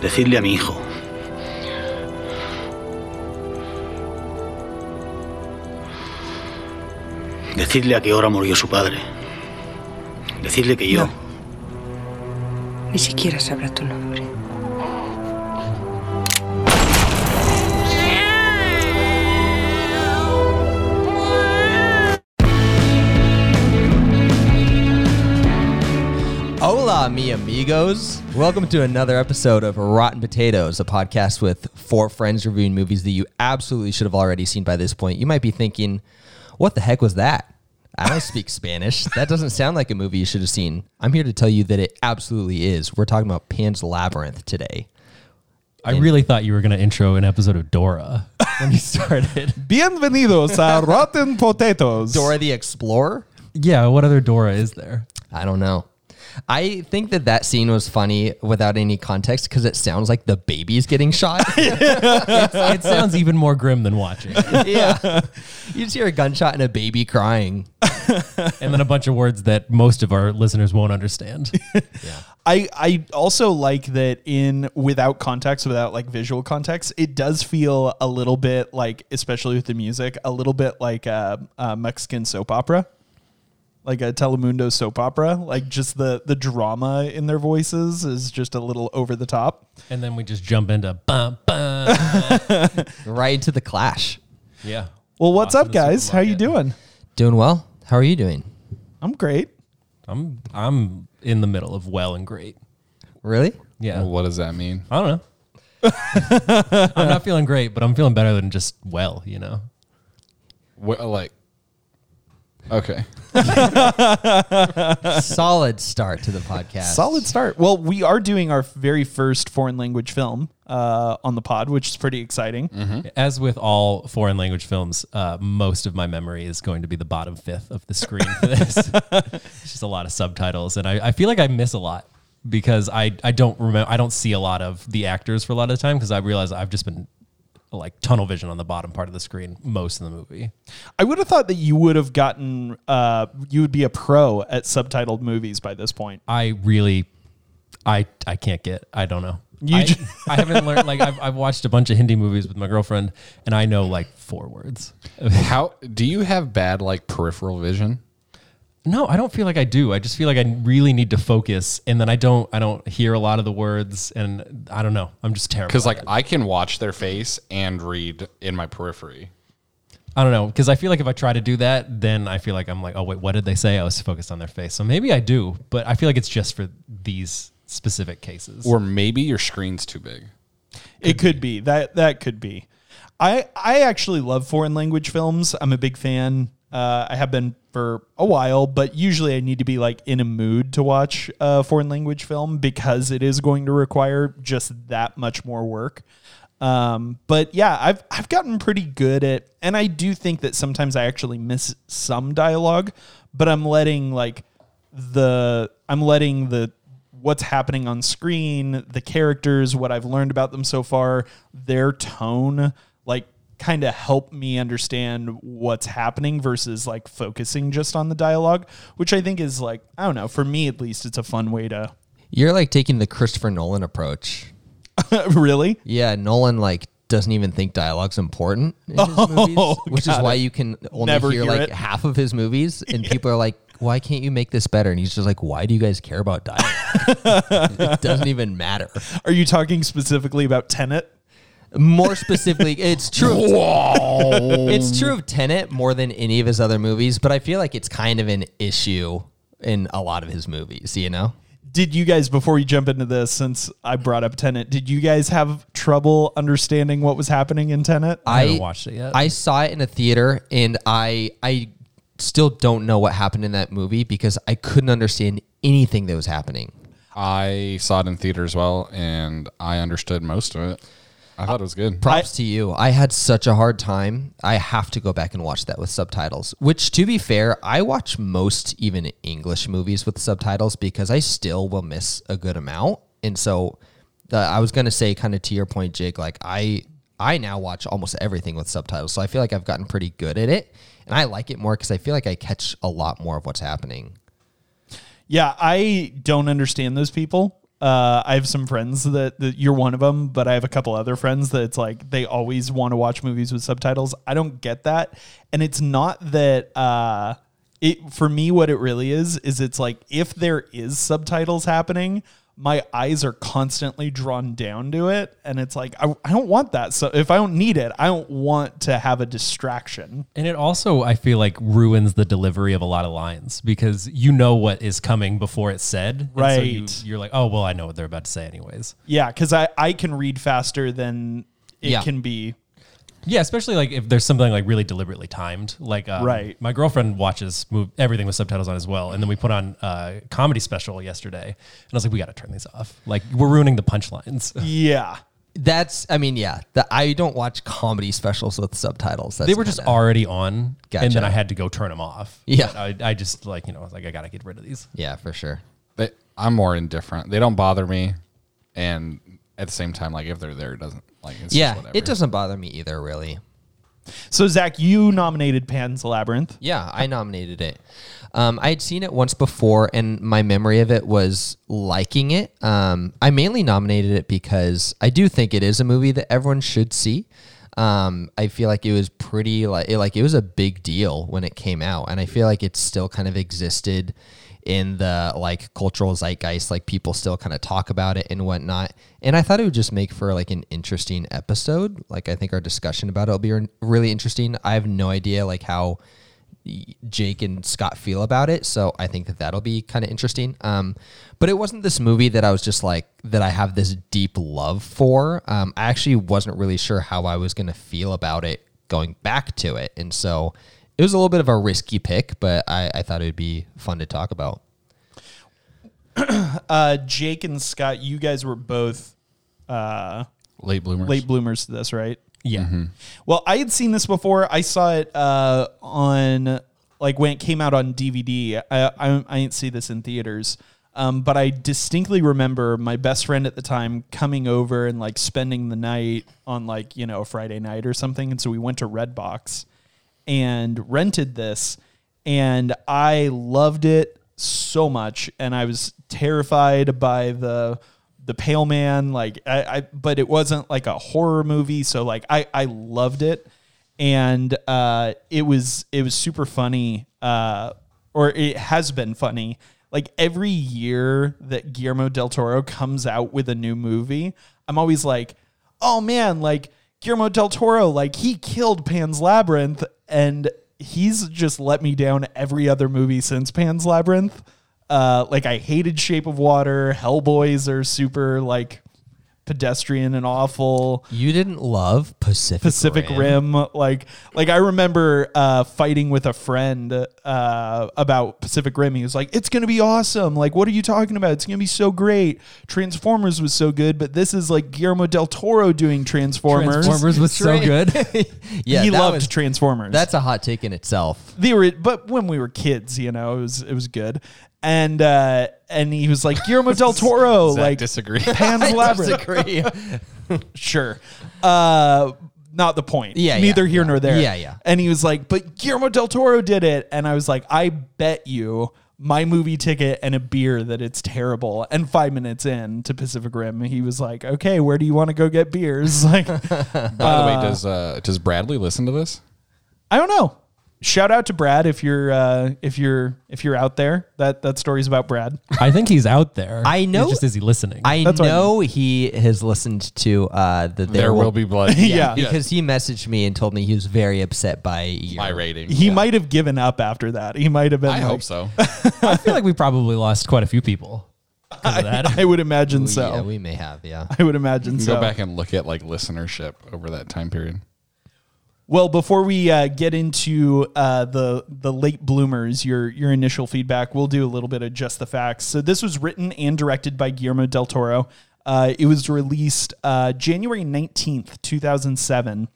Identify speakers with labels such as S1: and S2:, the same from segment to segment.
S1: Decidle a mi hijo. Decidle a qué hora murió su padre. Decidle que yo...
S2: Ni siquiera sabrá tu nombre.
S3: Hola, mi amigos. Welcome to another episode of Rotten Potatoes, a podcast with four friends reviewing movies that you absolutely should have already seen by this point. You might be thinking, what the heck was that? I don't speak Spanish. That doesn't sound like a movie you should have seen. I'm here to tell you that it absolutely is. We're talking about Pan's Labyrinth today.
S4: I really thought you were going to intro an episode of Dora when you started.
S5: Bienvenidos a Rotten Potatoes.
S3: Dora the Explorer?
S4: yeah, what other Dora is there?
S3: I don't know. I think that that scene was funny without any context because it sounds like the baby's getting shot.
S4: It sounds even more grim than watching.
S3: yeah. You just hear a gunshot and a baby crying.
S4: And then a bunch of words that most of our listeners won't understand. yeah.
S5: I I also like that in without context, without like visual context, it does feel a little bit like, especially with the music, a little bit like a, a Mexican soap opera, like a Telemundo soap opera. Like just the the drama in their voices is just a little over the top.
S4: And then we just jump into bum, bum.
S3: Right into the clash.
S4: Yeah.
S5: Well, what's
S4: Off
S5: up, guys? How you doing?
S3: Doing well. How are you doing?
S5: I'm great.
S4: I'm I'm in the middle of well and great.
S3: Really?
S4: Yeah.
S6: Well, what does that mean?
S4: I don't know. I'm not feeling great, but I'm feeling better than just well, you know.
S6: What, like, okay.
S3: Solid start to the podcast.
S5: Solid start. Well, we are doing our very first foreign language film uh, on the pod, which is pretty exciting.
S4: As with all foreign language films, uh, most of my memory is going to be the bottom fifth of the screen for this. it's just a lot of subtitles, and I, I feel like I miss a lot because I, I don't remember I don't see a lot of the actors for a lot of the time because I realize I've just been like tunnel vision on the bottom part of the screen most of the movie.
S5: I would have thought that you would have gotten, uh, you would be a pro at subtitled movies by this point.
S4: I really, I I can't get. I don't know.
S5: You
S4: I, I haven't learned. Like I've, I've watched a bunch of Hindi movies with my girlfriend, and I know like four words.
S6: How do you have bad like peripheral vision?
S4: No, I don't feel like I do. I just feel like I really need to focus, and then I don't. I don't hear a lot of the words, and I don't know. I'm just terrible.
S6: Because like. I can watch their face and read in my periphery.
S4: I don't know. Because I feel like if I try to do that, then I feel like I'm like, oh wait, what did they say? I was focused on their face, so maybe I do. But I feel like it's just for these specific cases.
S6: Or maybe your screen's too big.
S5: It could be that that could be. I I actually love foreign language films. I'm a big fan. Uh, I have been for a while, but usually I need to be like in a mood to watch a foreign language film because it is going to require just that much more work. Um, but yeah, I've I've gotten pretty good at, and I do think that sometimes I actually miss some dialogue, but I'm letting like the I'm letting the what's happening on screen, the characters, what I've learned about them so far, their tone, kind of help me understand what's happening versus like focusing just on the dialogue, which I think is like, I don't know, for me at least, it's a fun way to
S3: You're like taking the Christopher Nolan approach.
S5: really.
S3: Yeah, Nolan like doesn't even think dialogue's important in his oh, movies, which is
S5: got
S3: why
S5: it.
S3: you can only
S5: Never
S3: hear
S5: hear
S3: like half of his movies, and people are like, "Why can't you make this better?" And he's just like, "Why do you guys care about dialogue? it doesn't even matter."
S5: Are you talking specifically about Tenet?
S3: More specifically, it's true. Of, it's true of Tenet more than any of his other movies, but I feel like it's kind of an issue in a lot of his movies. You know,
S5: Did you guys, before you jump into this, since I brought up Tenet, did you guys have trouble understanding what was happening in Tenet?
S4: I haven't watched it yet.
S3: I saw it in a theater, and I I still don't know what happened in that movie because I couldn't understand anything that was happening.
S6: I saw it in theater as well, and I understood most of it. I thought it was good.
S3: Props to you. I had such a hard time. I have to go back and watch that with subtitles. Which, to be fair, I watch most even English movies with subtitles because I still will miss a good amount. And so, uh, I was gonna say, kind of to your point, Jake. Like I, I now watch almost everything with subtitles, so I feel like I've gotten pretty good at it, and I like it more because I feel like I catch a lot more of what's happening.
S5: Yeah, I don't understand those people. Uh, I have some friends that, that you're one of them, but I have a couple other friends that it's like they always want to watch movies with subtitles. I don't get that, and it's not that. Uh, it for me, what it really is is it's like if there is subtitles happening, my eyes are constantly drawn down to it, and it's like I, I don't want that. So if I don't need it, I don't want to have a distraction.
S4: And it also, I feel like, ruins the delivery of a lot of lines because you know what is coming before it's said. And so you,
S5: Right.
S4: you're like, oh, well, I know what they're about to say, anyways.
S5: Yeah, because I I can read faster than it
S3: Yeah.
S5: can be.
S4: Yeah, especially like if there's something like really deliberately timed. Like, um,
S5: Right.
S4: My girlfriend watches move, everything with subtitles on as well, and then we put on a comedy special yesterday, and I was like, we got to turn these off. Like, we're ruining the punchlines.
S5: Yeah.
S3: That's, I mean, yeah. The, I don't watch comedy specials with subtitles. That's
S4: they were just
S3: kinda-
S4: already on, and then I had to go turn them off.
S3: Yeah.
S4: But I, I just like you know, I was like, I got to get rid of these.
S3: Yeah, for sure.
S6: They, I'm more indifferent. They don't bother me, and at the same time, like if they're there, it doesn't like. It's
S3: yeah,
S6: just
S3: it doesn't bother me either, really.
S5: So Zach, you nominated Pan's Labyrinth.
S3: Yeah, I nominated it. Um, I had seen it once before, and my memory of it was liking it. Um, I mainly nominated it because I do think it is a movie that everyone should see. Um, I feel like it was pretty like it, like it was a big deal when it came out, and I feel like it still kind of existed in the like cultural zeitgeist. Like people still kind of talk about it and whatnot. And I thought it would just make for like an interesting episode. Like I think our discussion about it will be really interesting. I have no idea like how Jake and Scott feel about it. So I think that that'll be kind of interesting. Um, but it wasn't this movie that I was just like that I have this deep love for. Um, I actually wasn't really sure how I was going to feel about it going back to it, and so it was a little bit of a risky pick, but I, I thought it would be fun to talk about.
S5: Uh, Jake and Scott, you guys were both uh,
S6: late bloomers.
S5: late bloomers to this, right?
S4: Yeah.
S5: Well, I had seen this before. I saw it uh, on like when it came out on DVD. I I, I didn't see this in theaters, um, but I distinctly remember my best friend at the time coming over and like spending the night on like you know a Friday night or something. And so we went to Redbox and rented this, and I loved it so much, and I was terrified by the the pale man like I, I but it wasn't like a horror movie so like i i loved it and uh it was it was super funny uh or it has been funny. Like every year that guillermo del toro comes out with a new movie i'm always like oh man like guillermo del toro like he killed pan's labyrinth and he's just let me down every other movie since pan's labyrinth uh, like I hated Shape of Water. Hellboys are super like pedestrian and awful.
S3: You didn't love Pacific
S5: Pacific Rim. like like I remember uh, fighting with a friend uh, about Pacific Rim. He was like, "It's gonna be awesome. Like, what are you talking about? It's gonna be so great. Transformers was so good, but this is like Guillermo del Toro doing Transformers.
S4: Transformers was so good.
S3: yeah,
S5: he loved
S3: was-
S5: Transformers.
S3: That's a hot take in itself.
S5: they were but when we were kids you know it was it was good and uh and he was like Guillermo del Toro
S6: Zach
S5: like
S6: disagree.
S5: Pan's Labyrinth
S3: Disagree.
S5: sure uh not the point
S3: Yeah,
S5: neither
S3: yeah,
S5: here
S3: yeah.
S5: nor there
S3: Yeah, yeah.
S5: and he was like but Guillermo del Toro did it and I was like I bet you my movie ticket and a beer that it's terrible and five minutes in to Pacific Rim he was like okay where do you want to go get beers like
S6: By the way, does uh, does Bradley listen to this?
S5: I don't know. Shout out to Brad if you're uh, if you're if you're out there. That that story's about Brad.
S4: I think he's out there.
S3: I know-
S4: It's just is he listening?
S3: I
S5: That's what I
S3: know he has listened to uh, the
S6: There, will be blood.
S5: Yeah.
S3: because he messaged me and told me he was very upset by your
S6: my rating.
S5: He might have given up after that. He might have been.
S6: I
S5: like,
S6: hope so.
S4: I feel like we probably lost quite a few people because of that.
S5: I would imagine so.
S3: Yeah, we may have. Yeah.
S5: I would imagine so.
S6: Go back and look at like listenership over that time period.
S5: Well, before we uh, get into uh, the the late bloomers, your your initial feedback, we'll do a little bit of just the facts. So this was written and directed by Guillermo del Toro. Uh, it was released uh, January nineteenth, two thousand seven,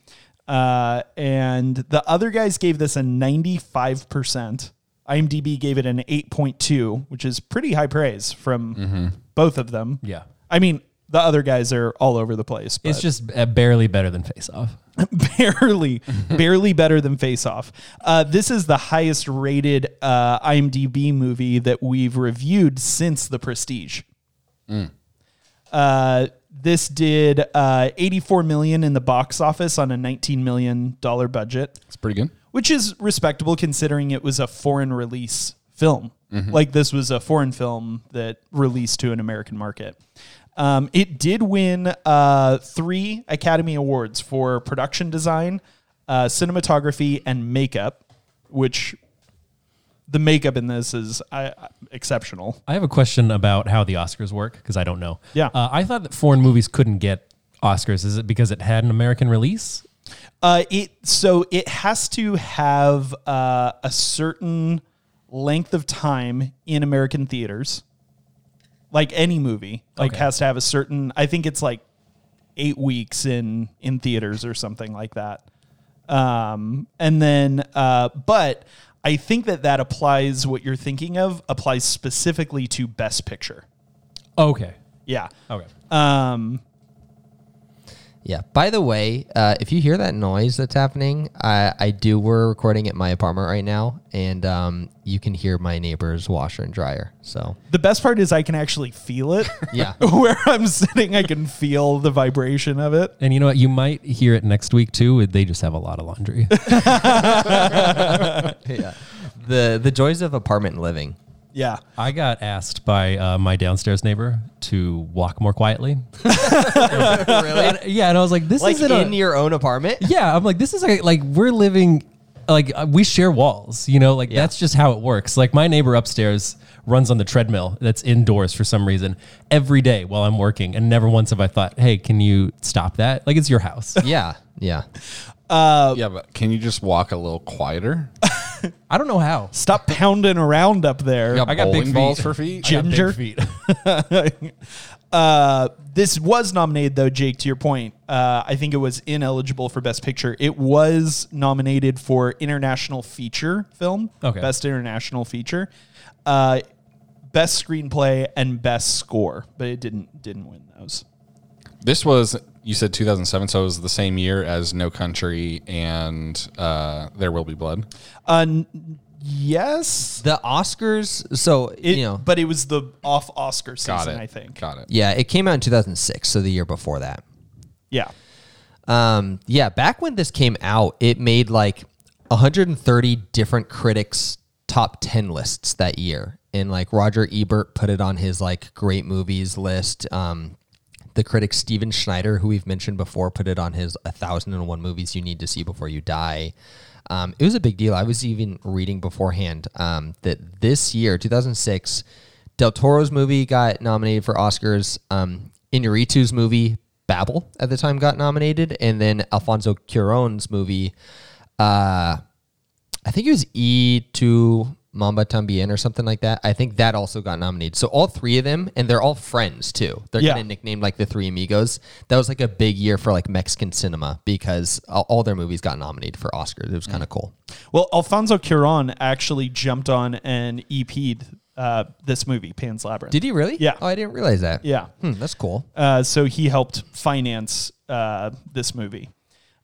S5: uh, and the other guys gave this a ninety five percent. IMDb gave it an eight point two, which is pretty high praise from both of them.
S4: Yeah.
S5: I mean the other guys are all over the place.
S4: It's just uh, barely better than Face Off.
S5: barely, barely better than Face Off. Uh, this is the highest rated uh, IMDb movie that we've reviewed since The Prestige. Uh, this did uh, 84 million in the box office on a 19 million dollar budget,
S6: It's pretty good.
S5: which is respectable considering it was a foreign release film. Like this was a foreign film that released to an American market. Um, it did win uh, three Academy Awards for production design, uh, cinematography, and makeup, which the makeup in this is uh, exceptional.
S4: I have a question about how the Oscars work because I don't know.
S5: Yeah.
S4: Uh, I thought that foreign movies couldn't get Oscars. Is it because it had an American release?
S5: Uh, it so it has to have uh, a certain length of time in American theaters, like any movie. Like
S4: Okay.
S5: has to have a certain. I think it's like eight weeks in in theaters or something like that. Um, and then, uh, but I think that that applies. What you're thinking of applies specifically to Best Picture.
S4: Okay.
S5: Yeah.
S4: Okay.
S5: Um,
S3: Yeah. By the way, uh, if you hear that noise that's happening, I, I do. We're recording at my apartment right now, and um, you can hear my neighbor's washer and dryer. So
S5: the best part is I can actually feel it.
S3: yeah,
S5: Where I'm sitting, I can feel the vibration of it.
S4: And you know what? You might hear it next week too. They just have a lot of laundry.
S3: yeah. The the joys of apartment living.
S5: Yeah.
S4: I got asked by uh, my downstairs neighbor to walk more quietly.
S3: really?
S4: And- yeah, and I was like, "This
S3: like
S4: isn't
S3: in
S4: a,
S3: your own apartment?
S4: yeah." I'm like, "This is like, like we're living, like uh, we share walls, you know, like
S3: Yeah.
S4: that's just how it works." Like my neighbor upstairs runs on the treadmill that's indoors for some reason every day while I'm working, and never once have I thought, "Hey, can you stop that?" Like it's your house.
S3: Yeah. Yeah.
S6: yeah, but can you just walk a little quieter?
S4: I don't know how.
S5: Stop pounding around up there.
S6: Got
S4: I got big
S6: balls
S4: feet.
S6: for feet.
S4: I big
S5: Ginger?
S4: feet.
S5: Uh, this was nominated, though, Jake, to your point. Uh, I think it was ineligible for Best Picture. It was nominated for International Feature Film,
S4: Okay.
S5: Best International Feature, uh, Best Screenplay, and Best Score, but it didn't didn't win those.
S6: This was you said 2007, so it was the same year as No Country and uh, There Will Be Blood.
S5: Uh, n- yes,
S3: The Oscars. So
S5: it,
S3: you know,
S5: but it was the off Oscar season,
S6: Got it.
S5: I think.
S6: Got it.
S3: yeah, it came out in 2006, so the year before that.
S5: Yeah.
S3: Um, yeah, back when this came out, it made like 130 different critics top 10 lists that year. And like Roger Ebert put it on his like great movies list. Um, the critic Steven Schneider, who we've mentioned before, put it on his 1001 movies you need to see before you die. Um, it was a big deal. I was even reading beforehand um, that this year, 2006, Del Toro's movie got nominated for Oscars. Um, Inarritu's movie Babel at the time got nominated, and then Alfonso Cuarón's movie, uh, I think it was E to Mamba Tambien or something like that. I think that also got nominated. So all three of them, and they're all friends too. They're
S5: Yeah.
S3: kind of nicknamed like the Three Amigos. That was like a big year for like Mexican cinema because all, their movies got nominated for Oscars. It was kind of cool.
S5: Well, Alfonso Cuarón actually jumped on and EP'd uh, this movie, Pan's Labyrinth.
S3: Did he really?
S5: Yeah.
S3: Oh, I didn't realize that.
S5: Yeah.
S3: Hmm, that's cool.
S5: Uh, so he helped finance uh, this movie.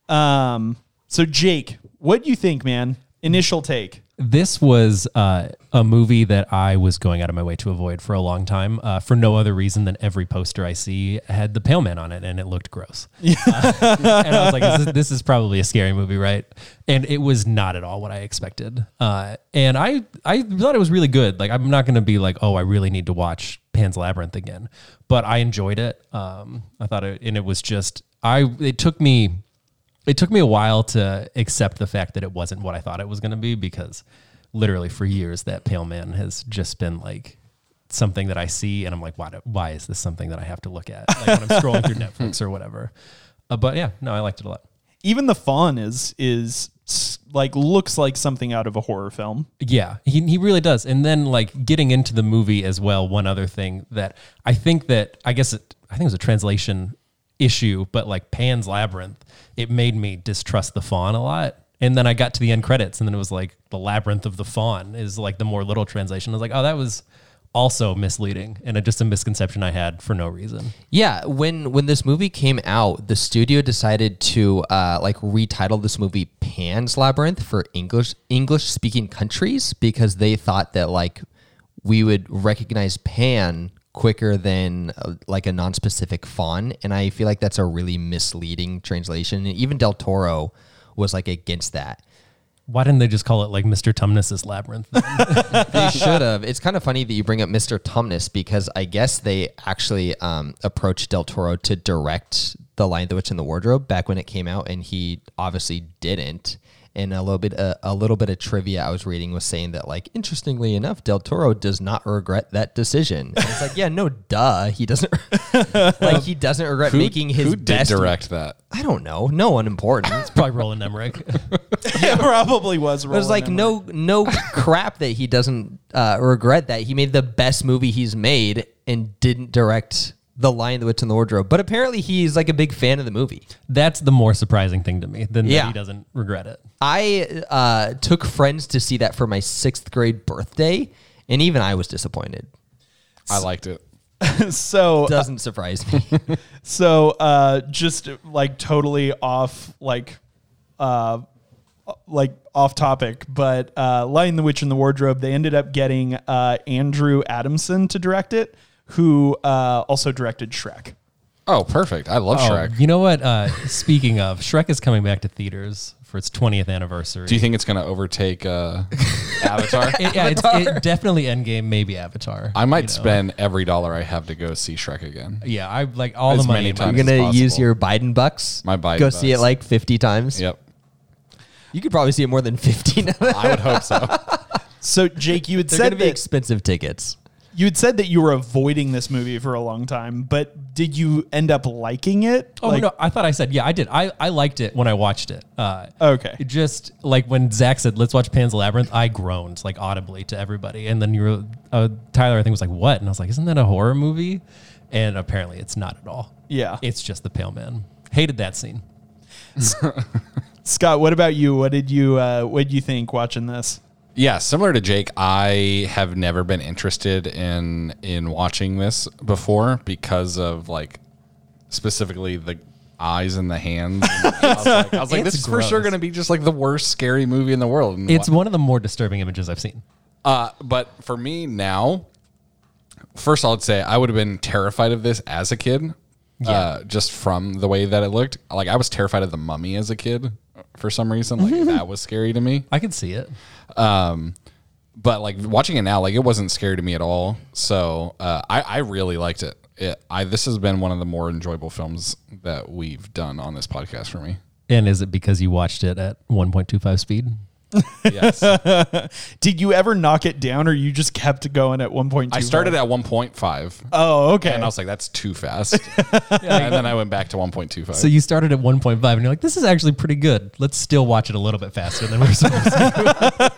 S5: Um, so Jake, what do you think, man? Initial take.
S4: This was uh, a movie that I was going out of my way to avoid for a long time, uh, for no other reason than every poster I see had the Pale Man on it, and it looked gross. Uh, and I was like, this is, this is probably a scary movie, right? And it was not at all what I expected. Uh, and I, I thought it was really good. Like, I'm not going to be like, oh, I really need to watch Pan's Labyrinth again, but I enjoyed it. Um, I thought it, and it was just, I. It took me it took me a while to accept the fact that it wasn't what I thought it was going to be because literally for years that pale man has just been like something that I see and I'm like, why, do, why is this something that I have to look at? Like when I'm scrolling through Netflix or whatever. Uh, but yeah, no, I liked it a lot.
S5: Even the faun is is like looks like something out of a horror film.
S4: Yeah, he, he really does. And then like getting into the movie as well. One other thing that I think that I guess it, I think it was a translation issue, but like Pan's Labyrinth, it made me distrust the faun a lot. And then I got to the end credits, and then it was like the labyrinth of the faun is like the more literal translation. I was like, oh, that was also misleading and a, just a misconception I had for no reason.
S3: Yeah, when when this movie came out, the studio decided to uh, like retitle this movie Pan's Labyrinth for English English speaking countries because they thought that like we would recognize Pan quicker than uh, like a non-specific faun, and I feel like that's a really misleading translation. And even Del Toro was like against that.
S4: Why didn't they just call it like Mr. Tumnus's labyrinth?
S3: They should have. It's kind of funny that you bring up Mr. Tumnus because I guess they actually um, approached Del Toro to direct The Lion, the Witch, and the Wardrobe back when it came out, and he obviously didn't. And a little bit, uh, a little bit of trivia I was reading was saying that, like, interestingly enough, Del Toro does not regret that decision. And it's like, yeah, no, duh, he doesn't. like, he doesn't regret making his
S6: who did
S3: best.
S6: direct that?
S3: I don't know. No one important.
S4: It's probably Roland Emmerich.
S5: yeah, probably was.
S3: It was like no no crap that he doesn't uh, regret that he made the best movie he's made and didn't direct The Lion, the Witch, and the Wardrobe. But apparently he's like a big fan of the movie.
S4: That's the more surprising thing to me than
S3: Yeah.
S4: that he doesn't regret it.
S3: I uh, took friends to see that for my sixth grade birthday, and even I was disappointed.
S6: I liked it.
S5: so.
S3: Doesn't surprise me.
S5: So, uh, just like totally off, like, uh, like off topic, but uh, Lion, the Witch, and the Wardrobe. They ended up getting uh, Andrew Adamson to direct it, who uh, also directed Shrek.
S6: Oh, perfect. I love
S4: Oh,
S6: Shrek.
S4: you know what? Uh, speaking of, Shrek is coming back to theaters for its 20th anniversary.
S6: Do you think it's going to overtake uh, Avatar?
S4: It- yeah, it's it definitely Endgame, maybe Avatar.
S6: I might
S4: you know?
S6: spend every dollar I have to go see Shrek again.
S4: Yeah, I like all
S6: As
S4: the money.
S6: many times
S3: You're gonna use your Biden bucks.
S6: My Biden
S3: Go see it like 50 times.
S6: Yep.
S3: You could probably see it more than 15.
S6: I would hope so.
S5: So, Jake, you had
S3: They're
S5: said
S3: gonna be
S5: that
S3: expensive tickets.
S5: You had said that you were avoiding this movie for a long time, but did you end up liking it?
S4: Oh
S5: Like-
S4: no, I thought I said yeah, I did. I, I liked it when I watched it. Uh,
S5: Okay.
S4: it just like when Zach said, "Let's watch Pan's Labyrinth," I groaned like audibly to everybody, and then you were uh, Tyler. I think was like, "What?" And I was like, "Isn't that a horror movie?" And apparently, it's not at all.
S5: Yeah.
S4: it's just the Pale Man. Hated that scene.
S5: Scott, what about you? What did you uh, what did you think watching this?
S6: Yeah, similar to Jake, I have never been interested in in watching this before because of like specifically the eyes and the hands. And I was like, I was like,
S4: It's
S6: this is for sure going to be just like the worst scary movie in the world. And
S4: It's
S6: wha-
S4: one of the more disturbing images I've seen.
S6: Uh, but for me now, first I would say I would have been terrified of this as a kid, uh, just from the way that it looked. Like I was terrified of the mummy as a kid for some reason. Like that was scary to me.
S4: I could see it.
S6: Um, but like watching it now, like it wasn't scary to me at all. So uh, I, I really liked it. it. I this has been one of the more enjoyable films that we've done on this podcast for me.
S4: And is it because you watched it at 1.25 speed?
S6: Yes,
S5: Did you ever knock it down, or you just kept going at one point two?
S6: I started at one point five.
S5: Oh, okay.
S6: And I was like, "That's too fast," and then I went back to one point two five.
S4: So you started at 1.5 and you're like, this is actually pretty good. Let's still watch it a little bit faster than we're supposed to.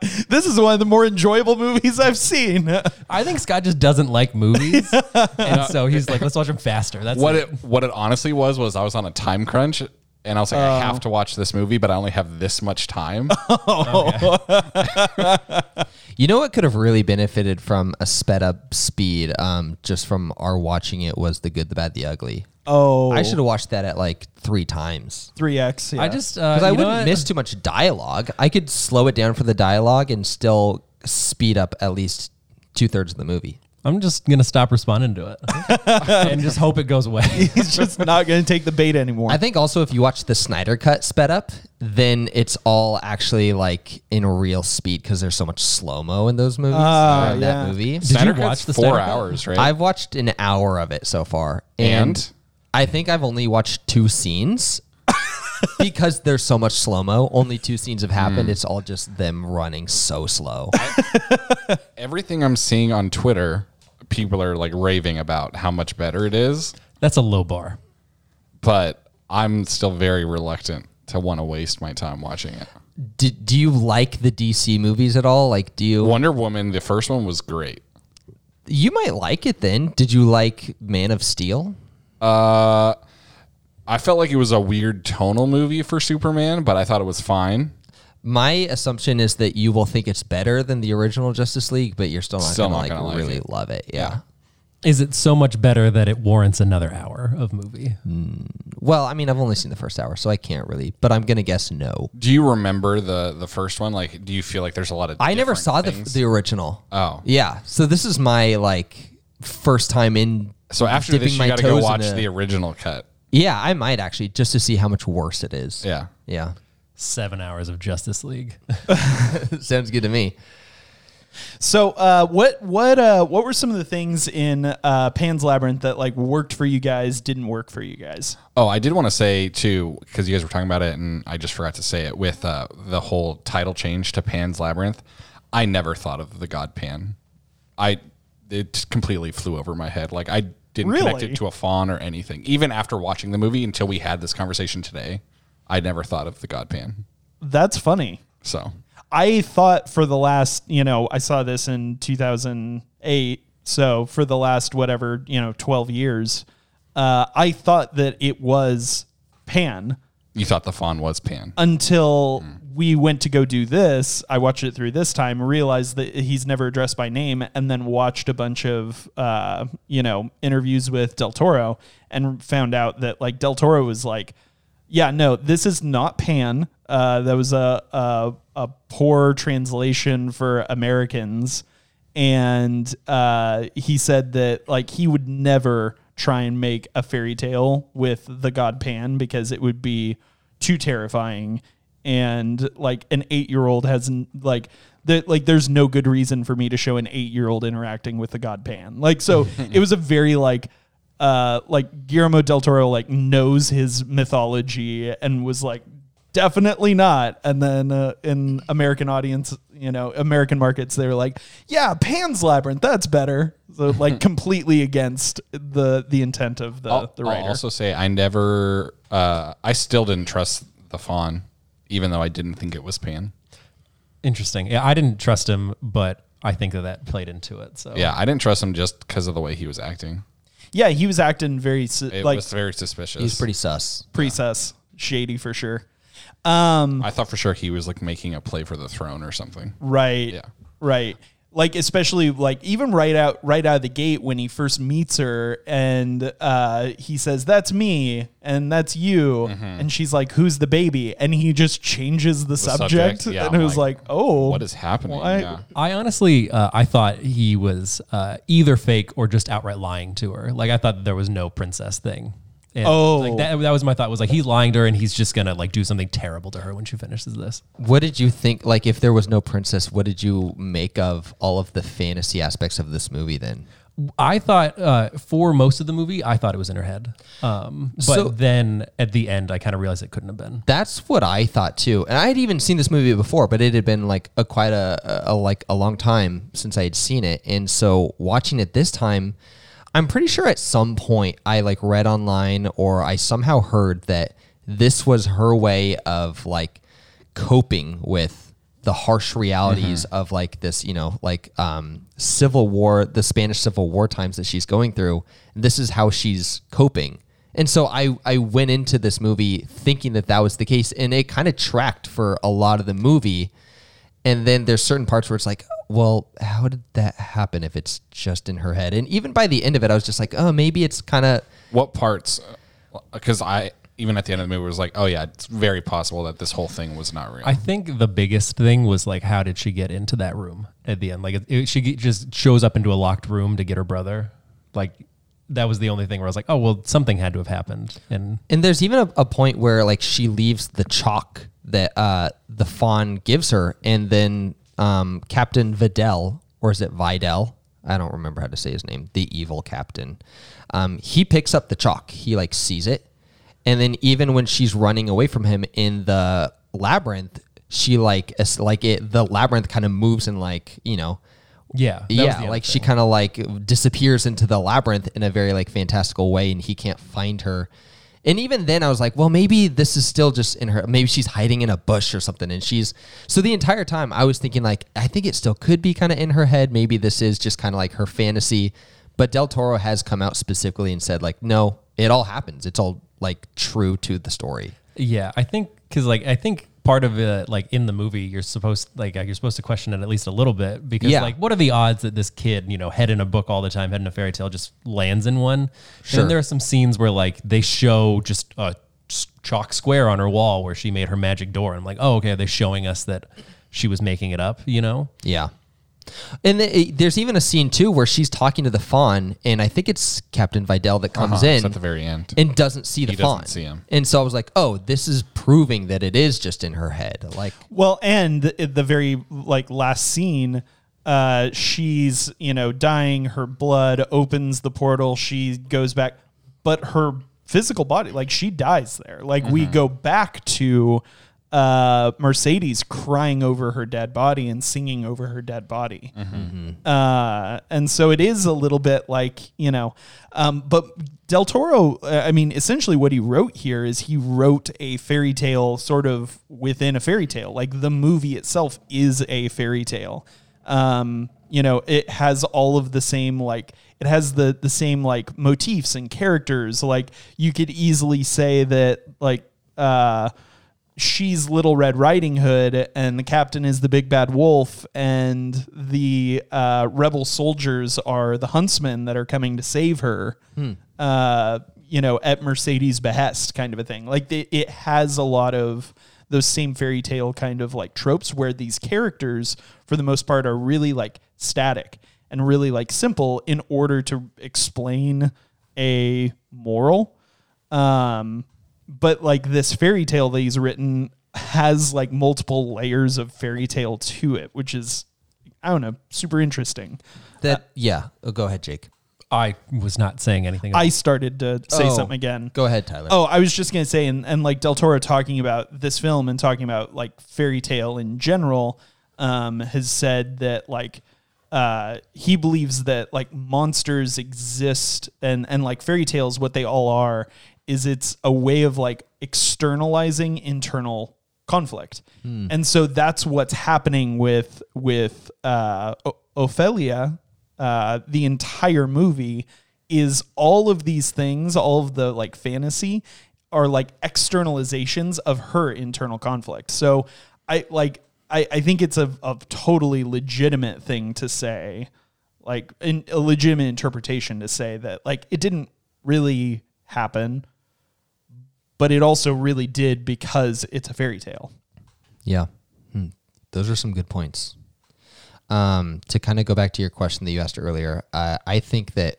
S5: this is one of the more enjoyable movies I've seen.
S4: I think Scott just doesn't like movies. and so he's like, let's watch them faster. That's
S6: what
S4: it.
S6: it what it honestly was was I was on a time crunch and I was like, I have to watch this movie, but I only have this much time.
S3: You know what could have really benefited from a sped up speed, um, just from our watching it was the good, the bad, the ugly.
S5: Oh,
S3: I should have watched that at like three times
S5: three X.
S4: I just, uh,
S3: because I
S4: you know
S3: wouldn't
S4: what?
S3: miss too much dialogue. I could slow it down for the dialogue and still speed up at least two thirds of the movie.
S4: I'm just going to stop responding to it and just hope it goes away.
S5: He's just not going to take the bait anymore.
S3: I think also if you watch the Snyder cut sped up, then it's all actually like in real speed because there's so much slow mo in those movies.
S5: Ah,
S3: or in
S5: yeah.
S3: that movie.
S4: Did
S6: Snyder
S4: you
S6: Cut's
S4: watch the
S6: four
S4: Snyder Cut?
S6: hours, right?
S3: I've watched an hour of it so far,
S6: And?
S3: I think I've only watched two scenes because there's so much slow mo. Only two scenes have happened. Hmm. It's all just them running so slow.
S6: Everything I'm seeing on Twitter, people are like raving about how much better it is,
S4: That's a low bar.
S6: but I'm still very reluctant to want to waste my time watching it.
S3: do, do you like the DC movies at all? Like, do you?
S6: Wonder Woman, the first one was great.
S3: You might like it then. Did you like Man of Steel?
S6: Uh, I felt like it was a weird tonal movie for Superman, but I thought it was fine.
S3: My assumption is that you will think it's better than the original Justice League, but you're still not
S6: Still
S3: gonna like
S6: gonna like
S3: really
S6: it.
S3: love it. Yeah.
S4: Is it so much better that it warrants another hour of movie?
S3: Mm, well, I mean, I've only seen the first hour, so I can't really. But I'm gonna guess no.
S6: Do you remember the the first one? Like, do you feel like there's a lot of?
S3: I never
S6: different
S3: saw the
S6: things?
S3: the original.
S6: Oh.
S3: yeah. So this is my like first time in.
S6: So after
S3: dipping
S6: this, you
S3: my
S6: got to go
S3: toes
S6: watch
S3: into-
S6: the original cut.
S3: Yeah, I might actually just to see how much worse it is.
S6: Yeah.
S3: Yeah.
S4: Seven hours of Justice League.
S3: Sounds good to me.
S5: So, uh, what what uh, what were some of the things in uh, Pan's Labyrinth that like worked for you guys, didn't work for you guys?
S6: Oh, I did want to say too, because you guys were talking about it, and I just forgot to say it with uh, the whole title change to Pan's Labyrinth. I never thought of the god Pan. I it completely flew over my head. Like I didn't connect it to a faun or anything. Even after watching the movie, until we had this conversation today, I never thought of the god Pan.
S5: That's funny.
S6: So
S5: I thought for the last, you know, I saw this in 2008. So for the last, whatever, you know, 12 years, uh, I thought that it was Pan
S6: you thought the faun was Pan.
S5: until we went to go do this. I watched it through this time, realized that he's never addressed by name, and then watched a bunch of, uh, you know, interviews with Del Toro and found out that like Del Toro was like, yeah, no, this is not Pan. Uh, that was a, a a poor translation for Americans, and uh, he said that like he would never try and make a fairy tale with the god Pan because it would be too terrifying, and like an eight year old hasn't like. That like there's no good reason for me to show an eight year old interacting with the god Pan. Like so it was a very like uh, like Guillermo del Toro like knows his mythology and was like definitely not. And then uh, in American audience, you know, American markets, they were like, yeah, Pan's Labyrinth, that's better. So like completely against the the intent of the
S6: I'll,
S5: the
S6: I'll also say I never, uh, I still didn't trust the faun, even though I didn't think it was Pan.
S4: Interesting. Yeah, I didn't trust him, but I think that that played into it. So
S6: Yeah, I didn't trust him just because of the way he was acting.
S5: Yeah, he was acting very su-
S6: It
S5: like
S6: was very suspicious.
S3: He's pretty sus.
S5: pre-sus, shady for sure. Um,
S6: I thought for sure he was like making a play for the throne or something.
S5: Right.
S6: Yeah.
S5: Right. Like especially like even right out right out of the gate when he first meets her and uh, he says that's me and that's you and she's like who's the baby and he just changes the, subject,
S6: subject, yeah,
S5: and it
S6: I'm
S5: was like,
S6: like,
S5: oh
S6: What is happening?
S5: why-
S6: Yeah.
S4: I honestly, uh, I thought he was uh, either fake or just outright lying to her. Like I thought there was no princess thing. And,
S5: Oh.
S4: like that, that was my thought. Was like he's lying to her and he's just gonna like do something terrible to her when she finishes this.
S3: What did you think? Like, if there was no princess, what did you make of all of the fantasy aspects of this movie? Then
S4: I thought uh, for most of the movie, I thought it was in her head. Um, but
S3: So-
S4: then at the end, I kind of realized it couldn't have been.
S3: that's what I thought too. And I had even seen this movie before, but it had been like a quite a, a like a long time since I had seen it. And so watching it this time, I'm pretty sure at some point I like read online or I somehow heard that this was her way of like coping with the harsh realities of like this, you know, like um, civil war, the Spanish Civil War times that she's going through. This is how she's coping. And so I, I went into this movie thinking that that was the case, and it kind of tracked for a lot of the movie. And then there's certain parts where it's like, well, how did that happen if it's just in her head? And even by the end of it, I was just like, oh, maybe it's kind of
S6: What parts? Because I even at the end of the movie was like, oh yeah, it's very possible that this whole thing was not real.
S4: I think the biggest thing was like, how did she get into that room at the end? Like, it, it- she just shows up into a locked room to get her brother. Like, that was the only thing where I was like, oh well, something had to have happened. And
S3: And there's even a, a point where like she leaves the chalk that uh, the faun gives her, and then um, Captain Vidal, or is it Vidal? I don't remember how to say his name. The evil captain. Um, he picks up the chalk. He like sees it, and then even when she's running away from him in the labyrinth, she like like it. The labyrinth kind of moves and like you know
S4: yeah, that was the
S3: yeah, like she kind of like disappears into the labyrinth in a very like fantastical way, and he can't find her. And even then, I was like, well, maybe this is still just in her. Maybe she's hiding in a bush or something. And she's so the entire time I was thinking like, I think it still could be kind of in her head. Maybe this is just kind of like her fantasy. But Del Toro has come out specifically and said like, no, it all happens. It's all like true to the story.
S4: Yeah, I think because like I think part of it, like in the movie, you're supposed like uh, you're supposed to question it at least a little bit because
S3: Yeah.
S4: like what are the odds that this kid, you know, head in a book all the time, head in a fairy tale, just lands in one?
S3: Sure.
S4: And there are some scenes where like they show just a chalk square on her wall where she made her magic door. and I'm like, oh, okay, they're showing us that she was making it up, you know?
S3: Yeah. And the, there's even a scene too where she's talking to the faun, and I think it's Captain Vidal that comes
S6: Uh-huh,
S3: in
S6: at the very end.
S3: and doesn't see the
S6: He doesn't
S3: faun.
S6: see him.
S3: And so I was like, oh, this is proving that it is just in her head. Like,
S5: Well, and the, the very like last scene, uh, she's you know dying. Her blood opens the portal. She goes back, but her physical body, like she dies there. Like we
S3: Mm-hmm.
S5: go back to uh, Mercedes crying over her dead body and singing over her dead body. Uh, and so it is a little bit like, you know, um, but Del Toro, uh, I mean, essentially what he wrote here is he wrote a fairy tale sort of within a fairy tale. Like the movie itself is a fairy tale. Um, you know, it has all of the same, like, it has the, the same, like, motifs and characters. Like, you could easily say that, like, uh, she's Little Red Riding Hood, and the captain is the big bad wolf, and the uh, rebel soldiers are the huntsmen that are coming to save her. Uh, you know, at Mercedes' behest, kind of a thing. Like it, it has a lot of those same fairy tale kind of like tropes where these characters, for the most part, are really like static and really like simple in order to explain a moral. Um, but like this fairy tale that he's written has like multiple layers of fairy tale to it, which is I don't know, super interesting.
S3: that, yeah. Oh, go ahead, Jake.
S4: I was not saying anything.
S5: I started to say
S3: Oh,
S5: something again.
S3: Go ahead, Tyler.
S5: Oh, I was just gonna say, and, and like Del Toro talking about this film and talking about like fairy tale in general, um, has said that like uh, he believes that like monsters exist and and like fairy tales, what they all are, is it's a way of like externalizing internal conflict, and so that's what's happening with with uh, O- Ofelia. Uh, the entire movie is all of these things, all of the like fantasy are like externalizations of her internal conflict. So I like I, I think it's a, a totally legitimate thing to say, like in, a legitimate interpretation to say that like it didn't really happen, but it also really did because it's a fairy tale.
S3: Yeah. Hmm. Those are some good points. Um, to kind of go back to your question that you asked earlier, uh, I think that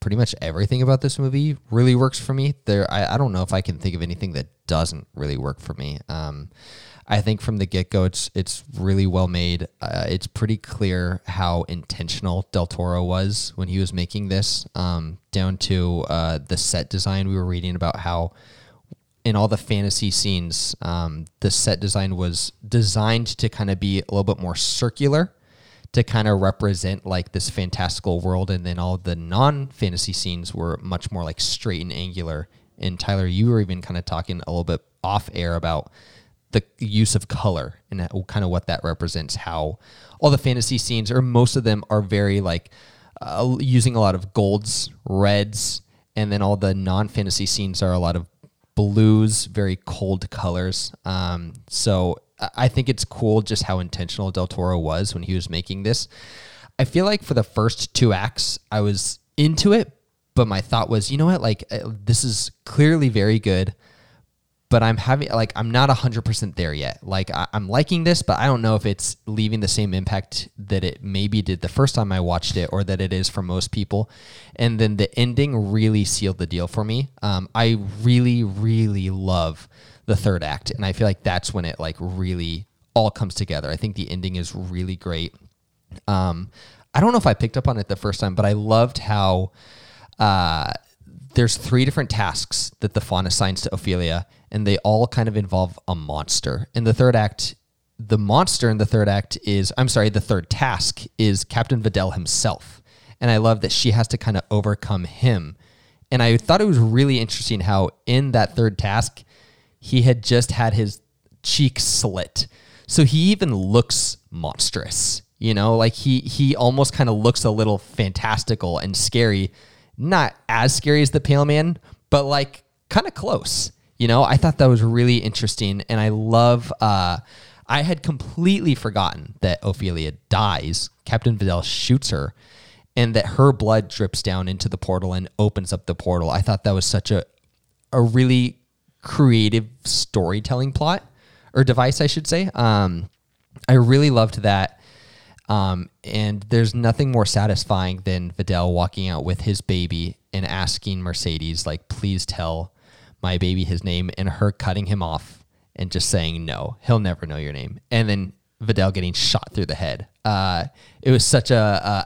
S3: pretty much everything about this movie really works for me. There, I, I don't know if I can think of anything that doesn't really work for me. Um, I think from the get go, it's it's really well made. Uh, it's pretty clear how intentional Del Toro was when he was making this, um, down to uh, the set design. We were reading about how in all the fantasy scenes, um, the set design was designed to kind of be a little bit more circular to kind of represent like this fantastical world. And then all the non fantasy scenes were much more like straight and angular. And Tyler, you were even kind of talking a little bit off air about the use of color and kind of what that represents. How all the fantasy scenes, or most of them, are very like uh, using a lot of golds, reds, and then all the non fantasy scenes are a lot of blues, very cold colors. Um, so I- think it's cool just how intentional Del Toro was when he was making this. I feel like for the first two acts, I was into it, but my thought was, you know what, like uh, this is clearly very good but I'm having like I'm not hundred percent there yet. Like I, I'm liking this, but I don't know if it's leaving the same impact that it maybe did the first time I watched it, or that it is for most people. And then the ending really sealed the deal for me. Um, I really, really love the third act, and I feel like that's when it like really all comes together. I think the ending is really great. Um, I don't know if I picked up on it the first time, but I loved how uh, there's three different tasks that the faun assigns to Ofelia, and they all kind of involve a monster. In the third act, the monster in the third act is, I'm sorry, the third task is Captain Vidal himself. And I love that she has to kind of overcome him. And I thought it was really interesting how in that third task, he had just had his cheek slit. So he even looks monstrous. You know, like he he almost kind of looks a little fantastical and scary. Not as scary as the Pale Man, but like kind of close. You know, I thought that was really interesting, and I love. Uh, I had completely forgotten that Ofelia dies. Captain Vidal shoots her, and that her blood drips down into the portal and opens up the portal. I thought that was such a a really creative storytelling plot or device, I should say. Um, I really loved that. Um, and there's nothing more satisfying than Vidal walking out with his baby and asking Mercedes, like, please tell my baby his name, and her cutting him off and just saying, no, he'll never know your name. And then Vidal getting shot through the head. Uh, it was such a,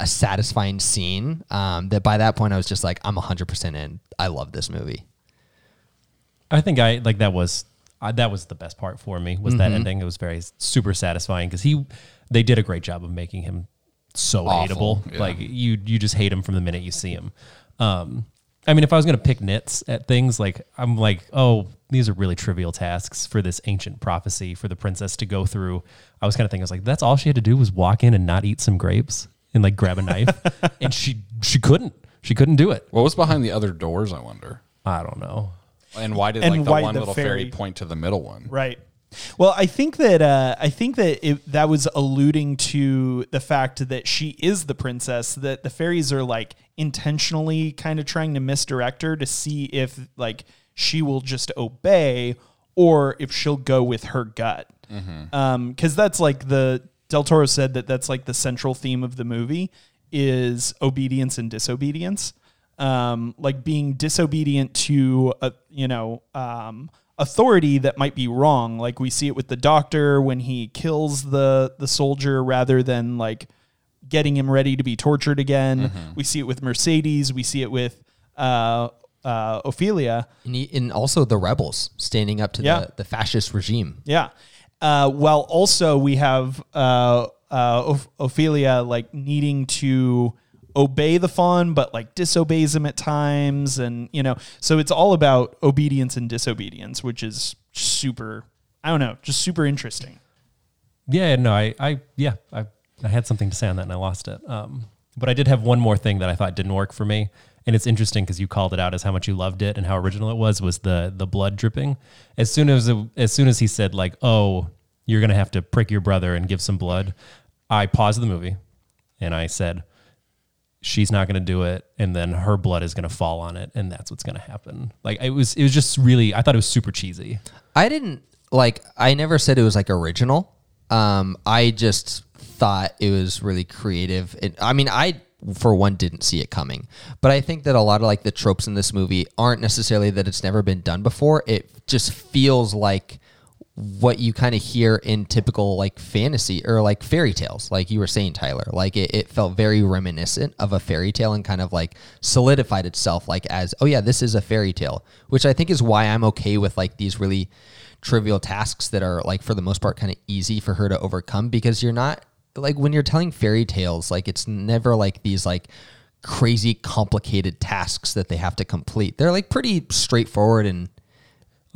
S3: a, a satisfying scene um, that by that point I was just like, I'm 100% in. I love this movie.
S4: I think I like that was uh, that was the best part for me was that ending. It was very super satisfying because he they did a great job of making him so
S6: Awful,
S4: hateable.
S6: yeah.
S4: Like you you just hate him from the minute you see him. Um, I mean, if I was gonna pick nits at things, like I'm like, oh, these are really trivial tasks for this ancient prophecy for the princess to go through. I was kind of thinking, I was like, that's all she had to do was walk in and not eat some grapes and like grab a knife, and she she couldn't. She couldn't do it.
S6: What was behind the other doors? I wonder.
S4: I don't know.
S6: And why did
S5: And
S6: like the
S5: why
S6: one
S5: the
S6: little
S5: fairy-
S6: fairy point to the middle one?
S5: Right. Well, I think that uh, I think that it, that was alluding to the fact that she is the princess. That the fairies are like intentionally kind of trying to misdirect her to see if like she will just obey or if she'll go with her gut. Because that's like the Del Toro said that that's like the central theme of the movie is obedience and disobedience. Um, like being disobedient to a you know um, authority that might be wrong. Like we see it with the doctor when he kills the the soldier rather than like getting him ready to be tortured again. We see it with Mercedes. We see it with uh, uh, Ofelia.
S3: And, he, and also the rebels standing up to
S5: Yeah.
S3: the, the fascist regime.
S5: Yeah. Uh, while also we have uh, uh, Oph- Ofelia like needing to obey the faun, but like disobeys him at times, and you know, so it's all about obedience and disobedience, which is super. I don't know, just super interesting.
S4: Yeah, no, I, I, yeah, I, I had something to say on that and I lost it. Um, but I did have one more thing that I thought didn't work for me, and it's interesting because you called it out as how much you loved it and how original it was. Was the the blood dripping? As soon as it, as soon as he said like, "Oh, you're gonna have to prick your brother and give some blood," I paused the movie, and I said, "She's not gonna do it," and then her blood is gonna fall on it, and that's what's gonna happen. Like it was, it was just really. I thought it was super cheesy.
S3: I didn't like. I never said it was like original. Um, I just thought it was really creative. It, I mean, I for one didn't see it coming, but I think that a lot of like the tropes in this movie aren't necessarily that it's never been done before. It just feels like what you kind of hear in typical like fantasy or like fairy tales, like you were saying, Tyler. Like it, it felt very reminiscent of a fairy tale and kind of like solidified itself like as, oh yeah, this is a fairy tale, which I think is why I'm okay with like these really trivial tasks that are like for the most part kind of easy for her to overcome because you're not like when you're telling fairy tales, like it's never like these like crazy complicated tasks that they have to complete. They're like pretty straightforward and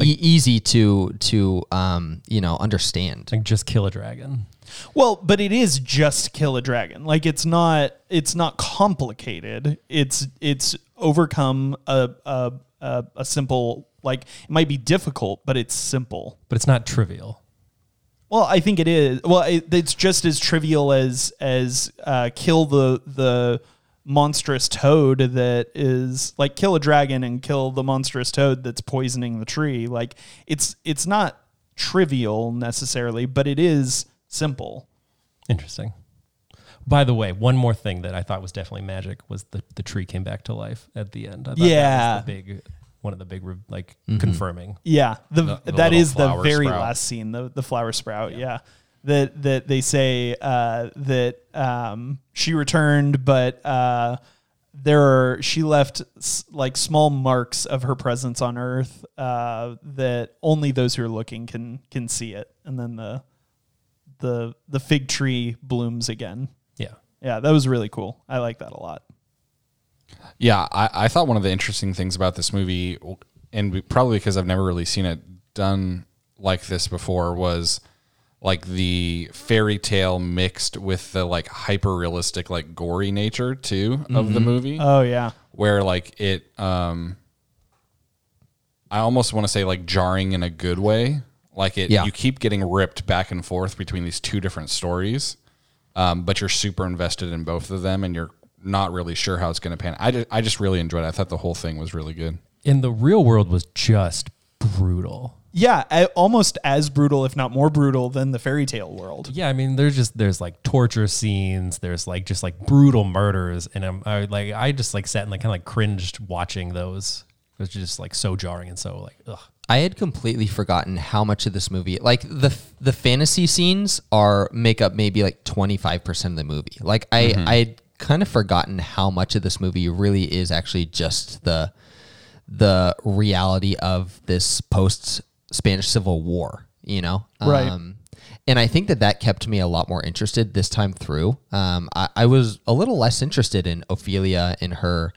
S3: e- easy to to um you know understand.
S4: Like just kill a dragon.
S5: Well, but it is just kill a dragon. Like it's not it's not complicated. It's it's overcome a a a, a simple like it might be difficult, but it's simple.
S4: but it's not trivial.
S5: Well, I think it is. Well, it, it's just as trivial as as uh, kill the the monstrous toad that is like kill a dragon and kill the monstrous toad that's poisoning the tree. Like it's it's not trivial necessarily, but it is simple.
S4: Interesting. By the way, one more thing that I thought was definitely magic was the the tree came back to life at the end. I thought
S5: Yeah.
S4: that was the big one of the big re- like mm-hmm. confirming.
S5: Yeah, the,
S6: The- the
S5: that
S6: little
S5: is the very
S6: sprout.
S5: last scene, the the flower sprout. Yeah, that that they say uh, that um, she returned, but uh, there are she left s- like small marks of her presence on Earth uh, that only those who are looking can can see it, and then the the the fig tree blooms again.
S4: Yeah.
S5: Yeah, that was really cool. I like that a lot.
S6: Yeah, I, I thought one of the interesting things about this movie, and we- probably because I've never really seen it done like this before, was like the fairy tale mixed with the like hyper realistic, like gory nature too of the movie,
S5: Oh yeah,
S6: where like it, um, I almost want to say like jarring in a good way. Like it,
S3: Yeah.
S6: you keep getting ripped back and forth between these two different stories, um, but you're super invested in both of them, and you're not really sure how it's going to pan. I just, I just really enjoyed it. I thought the whole thing was really good.
S4: In the real world was just brutal.
S5: Yeah, I, almost as brutal, if not more brutal, than the fairy tale world.
S4: Yeah, I mean, there's just there's like torture scenes. There's like just like brutal murders, and I'm I, like I just like sat and like kind of like cringed watching those. It was just like so jarring and so like ugh.
S3: I had completely forgotten how much of this movie, like the the fantasy scenes, are make up maybe like twenty five percent of the movie. Like I mm-hmm. I had kind of forgotten how much of this movie really is actually just the the reality of this post Spanish Civil War. You know,
S5: Right.
S3: Um, and I think that that kept me a lot more interested this time through. Um, I, I was a little less interested in Ofelia and her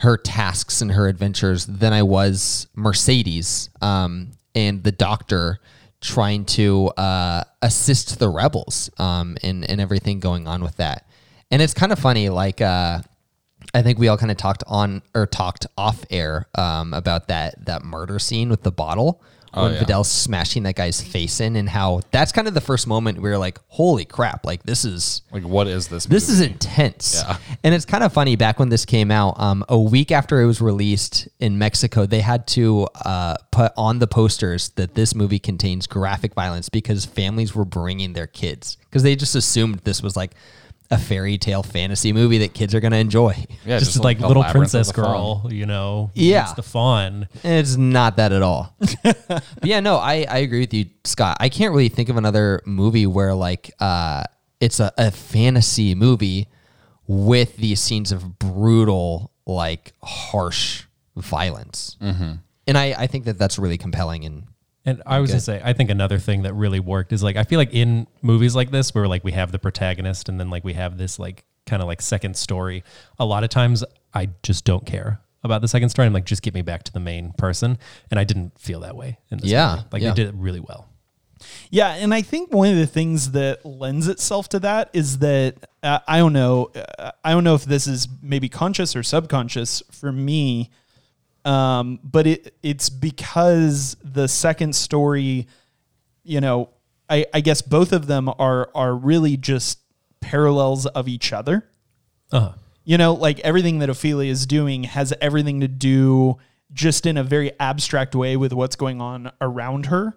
S3: her tasks and her adventures than I was Mercedes um, and the doctor trying to uh, assist the rebels um, and, and everything going on with that. And it's kind of funny, like, uh, I think we all kind of talked on or talked off air um, about that that murder scene with the bottle when
S6: yeah.
S3: Vidal's smashing that guy's face in, and how that's kind of the first moment we were like, "Holy crap! Like this is
S6: Like, what is this?
S3: this is intense.
S6: Yeah.
S3: And it's kind of funny. Back when this came out, um, a week after it was released in Mexico, they had to uh, put on the posters that this movie contains graphic violence because families were bringing their kids because they just assumed this was like a fairy tale fantasy movie that kids are going to enjoy.
S6: yeah,
S4: just, like
S6: the
S4: little princess girl, you know.
S3: Yeah.
S4: it's the fun.
S3: It's not that at all. but yeah, no, I, I agree with you, Scott. I can't really think of another movie where like uh, it's a, a fantasy movie with these scenes of brutal, like harsh violence. Mm-hmm. And I, I think that that's really compelling. And
S4: And I was gonna say, I think another thing that really worked is like I feel like in movies like this, where like we have the protagonist and then like we have this like kind of like second story. A lot of times, I just don't care about the second story. I'm like, just get me back to the main person, and I didn't feel that way in this.
S3: Yeah,
S4: movie. like
S3: yeah.
S4: they did it really well.
S5: Yeah, and I think one of the things that lends itself to that is that uh, I don't know, uh, I don't know if this is maybe conscious or subconscious for me, um, but it it's because the second story, you know, I, I guess both of them are are really just parallels of each other.
S4: Uh-huh.
S5: You know, like everything that Ofelia is doing has everything to do just in a very abstract way with what's going on around her.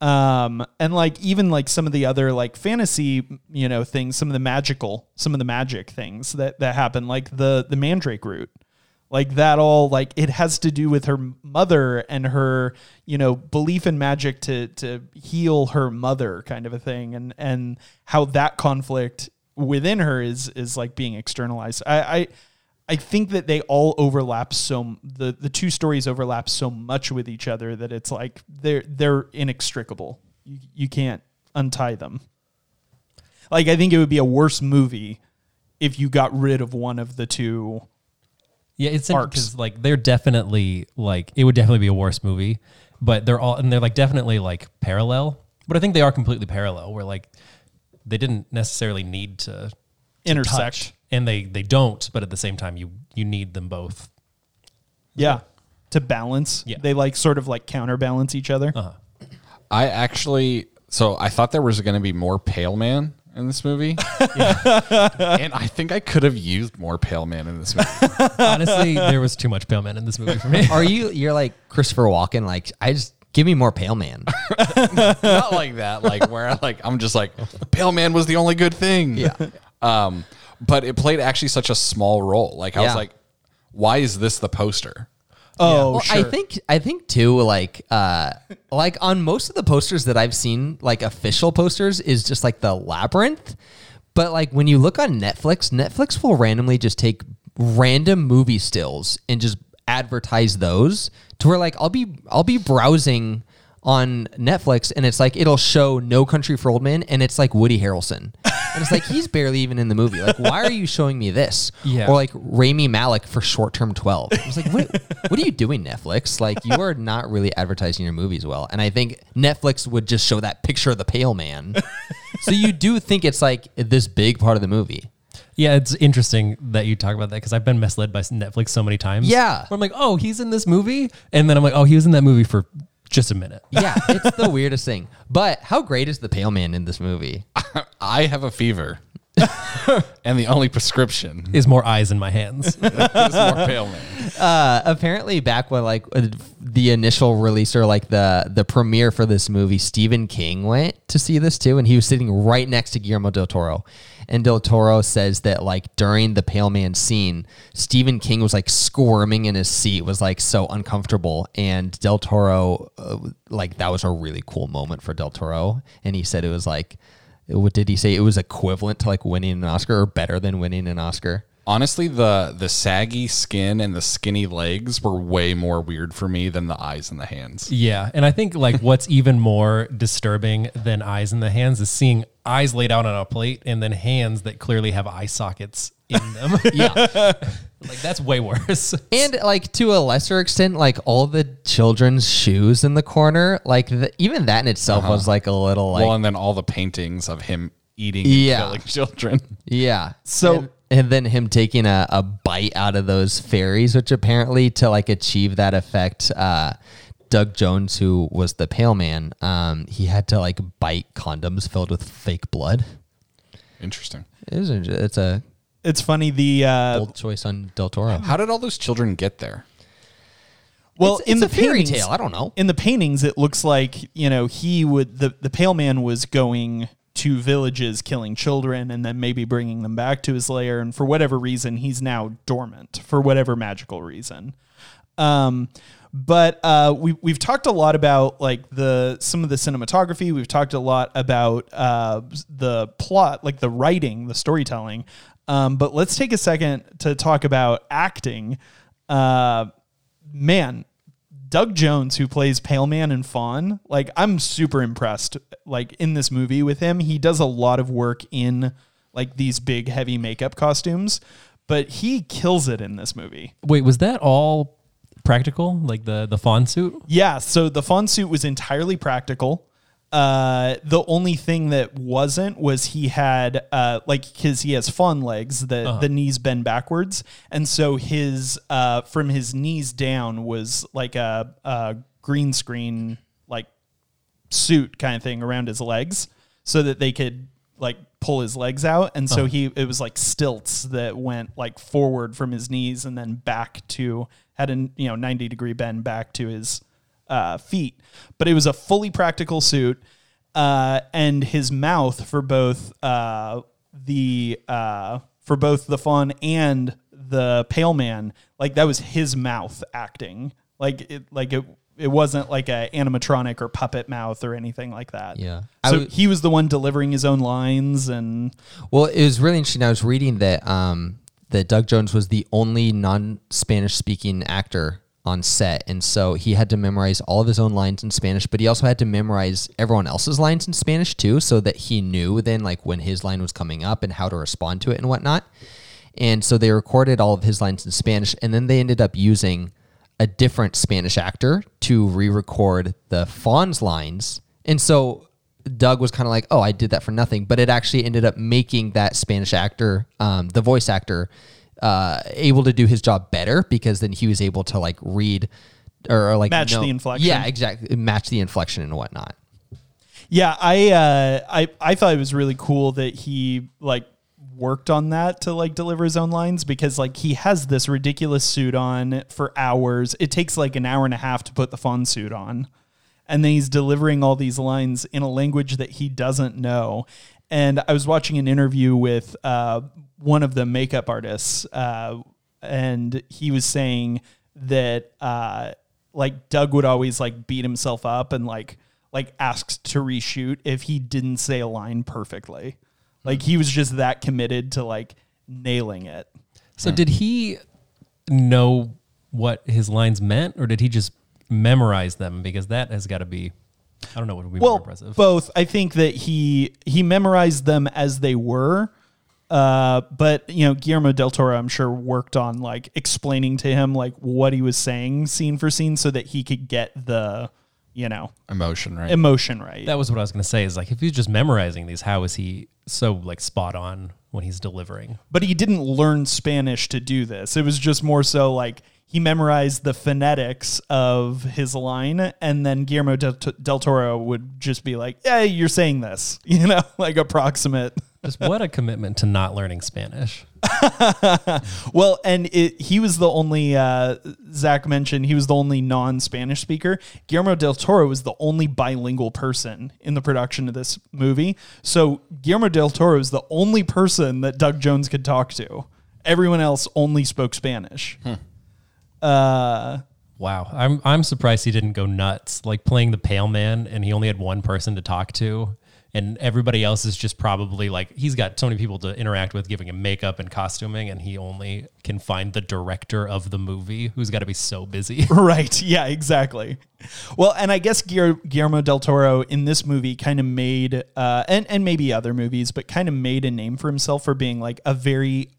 S5: Um, and like even like some of the other like fantasy, you know, things, some of the magical, some of the magic things that that happen, like the the mandrake root, like that all like it has to do with her mother and her you know belief in magic to to heal her mother kind of a thing and and how that conflict within her is is like being externalized i i I think that they all overlap so the the two stories overlap so much with each other that it's like they're they're inextricable. You you can't untie them. Like I think it would be a worse movie if you got rid of one of the two.
S4: Yeah, it's
S5: Arcs.
S4: because like they're definitely like it would definitely be a worse movie, but they're all and they're like definitely like parallel. But I think they are completely parallel. Where like they didn't necessarily need to, to
S5: Intersect.
S4: touch, and they they don't. But at the same time, you you need them both.
S5: Yeah. To balance.
S4: Yeah.
S5: They like sort of like counterbalance each other.
S4: Uh-huh.
S6: I actually, so I thought there was going to be more Pale Man in this movie, and I think I could have used more Pale Man in this movie.
S4: Honestly, there was too much pale man in this movie for me.
S3: are you, you're like Christopher Walken, like, I just give me more Pale Man.
S6: Not like that, like where like I'm just like Pale Man was the only good thing.
S3: Yeah.
S6: Um, but it played actually such a small role. Like I was
S3: Yeah.
S6: like, why is this the poster?
S5: Oh,
S3: Well,
S5: sure.
S3: I think I think too, like uh like on most of the posters that I've seen, like official posters, is just like the labyrinth. But like when you look on Netflix, Netflix will randomly just take random movie stills and just advertise those to where like I'll be I'll be browsing on Netflix and it's like it'll show No Country for Old Men and it's like Woody Harrelson. And it's like he's barely even in the movie. Like, why are you showing me this?
S4: Yeah.
S3: Or like Rami Malek for short term twelve. I was like, what what are you doing, Netflix? Like you are not really advertising your movies well. And I think Netflix would just show that picture of the pale man. so you do think it's like this big part of the movie.
S4: Yeah, it's interesting that you talk about that because I've been misled by Netflix so many times.
S3: Yeah.
S4: Where I'm like, oh, he's in this movie. And then I'm like, oh, he was in that movie for just a minute.
S3: Yeah, it's the weirdest thing. But how great is the Pale Man in this movie?
S6: I have a fever. and the only prescription
S4: Is more eyes in my hands.
S6: is more pale man.
S3: Uh, apparently, back when like uh, the initial release or like the the premiere for this movie, Stephen King went to see this too, and he was sitting right next to Guillermo del Toro. And del Toro says that like during the Pale Man scene, Stephen King was like squirming in his seat, was like so uncomfortable, and del Toro uh, like that was a really cool moment for del Toro, and he said it was like. What did he say? It was equivalent to like winning an Oscar or better than winning an Oscar.
S6: Honestly, the the saggy skin and the skinny legs were way more weird for me than the eyes and the hands.
S4: yeah. And I think like what's even more disturbing than eyes in the hands is seeing eyes laid out on a plate and then hands that clearly have eye sockets in them.
S3: Yeah.
S4: like that's way worse.
S3: And like to a lesser extent, like all the children's shoes in the corner, like the, even that in itself was like a little like
S6: well, and then all the paintings of him eating and
S3: Yeah.
S6: killing children.
S3: yeah.
S5: So-
S3: and, and then him taking a, a bite out of those fairies, which apparently to like achieve that effect, uh, Doug Jones, who was the Pale Man, um, he had to like bite condoms filled with fake blood.
S6: Interesting.
S3: It is a, it's a
S5: It's funny the uh,
S3: bold choice on Del Toro.
S6: How did all those children get there?
S5: well
S3: It's-
S5: in
S3: it's
S5: the
S3: a fairy
S5: paintings,
S3: tale. I don't know.
S5: In the paintings, it looks like you know he would the the pale man was going to villages killing children and then maybe bringing them back to his lair and for whatever reason he's now dormant for whatever magical reason um but uh, we we've talked a lot about like the some of the cinematography. We've talked a lot about uh, the plot, like the writing, the storytelling. Um, but let's take a second to talk about acting. Uh, man, Doug Jones, who plays Pale Man and Faun, like I'm super impressed. Like in this movie with him, he does a lot of work in like these big heavy makeup costumes, but he kills it in this movie.
S4: Wait, was that all practical? Like the the faun suit?
S5: Yeah, so the faun suit was entirely practical. Uh, the only thing that wasn't was he had uh, like because he has faun legs, the the knees bend backwards, and so his uh, from his knees down was like a, a green screen like suit kind of thing around his legs, so that they could like pull his legs out, and so he it was like stilts that went like forward from his knees and then back to had a you know ninety degree bend back to his uh, feet, but it was a fully practical suit, uh, and his mouth for both uh, the uh, for both the faun and the pale man, like that was his mouth acting, like it like it. It wasn't like a animatronic or puppet mouth or anything like that.
S3: Yeah.
S5: So
S3: w-
S5: he was the one delivering his own lines and
S3: Well, it was really interesting. I was reading that um, that Doug Jones was the only non-Spanish speaking actor on set, and so he had to memorize all of his own lines in Spanish, but he also had to memorize everyone else's lines in Spanish too, so that he knew then like when his line was coming up and how to respond to it and whatnot. And so they recorded all of his lines in Spanish, and then they ended up using a different Spanish actor to re-record the Faun's lines. And so Doug was kind of like, "Oh, I did that for nothing," but it actually ended up making that Spanish actor, um, the voice actor, uh, able to do his job better because then he was able to like read or, or, like
S5: Match
S3: know-
S5: the inflection.
S3: Yeah, exactly, match the inflection and whatnot.
S5: Yeah, I uh, I I thought it was really cool that he like worked on that to like deliver his own lines because like he has this ridiculous suit on for hours. It takes like an hour and a half to put the faun suit on. And then he's delivering all these lines in a language that he doesn't know. And I was watching an interview with uh, one of the makeup artists, uh, and he was saying that uh, like Doug would always like beat himself up and like like asks to reshoot if he didn't say a line perfectly. Like he was just that committed to like nailing it.
S4: So did he know what his lines meant, or did he just memorize them? Because that has got to be, I don't know what would be more
S5: Well,
S4: impressive.
S5: both. I think that he he memorized them as they were. Uh, but you know, Guillermo del Toro, I'm sure, worked on like explaining to him like what he was saying scene for scene, so that he could get the, you know,
S6: Emotion, right?
S5: emotion right.
S4: that was what I was going to say. Is like if he's just memorizing these, how is he so like spot on when he's delivering.
S5: but he didn't learn Spanish to do this. It was just more so like he memorized the phonetics of his line, and then Guillermo del, del Toro would just be like, "Yeah, you're saying this," you know, like approximate.
S4: Just what a commitment to not learning Spanish.
S5: Well, and it, he was the only uh, Zach mentioned he was the only non-Spanish speaker. Guillermo del Toro was the only bilingual person in the production of this movie. So Guillermo del Toro is the only person that Doug Jones could talk to. Everyone else only spoke Spanish. Uh,
S4: Wow, I'm I'm surprised he didn't go nuts like playing the pale man and he only had one person to talk to and everybody else is just probably like he's got so many people to interact with giving him makeup and costuming and he only can find the director of the movie who's got to be so busy.
S5: Right. Yeah, exactly. Well, and I guess Guillermo Guillermo del Toro in this movie kind of made, uh, and and maybe other movies, but kind of made a name for himself for being like a very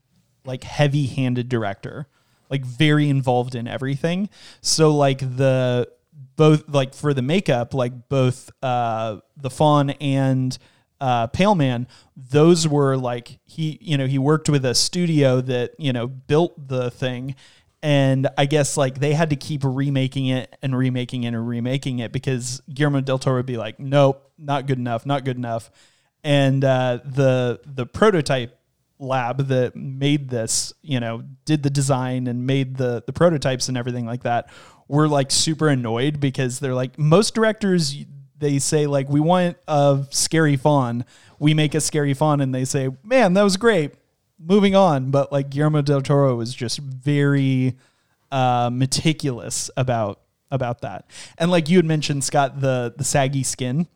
S5: like heavy-handed director, like very involved in everything. So like the both like for the makeup, like both uh, the faun and uh, Pale Man, those were like he, you know, he worked with a studio that you know built the thing, and I guess like they had to keep remaking it and remaking it and remaking it because Guillermo del Toro would be like, nope, not good enough, not good enough, and uh, the the prototype lab that made this, you know, did the design and made the the prototypes and everything like that, were like super annoyed because they're like most directors they say like we want a scary faun, we make a scary faun, and they say, man, that was great. Moving on, but like Guillermo del Toro was just very uh, meticulous about about that, and like you had mentioned, Scott, the the saggy skin.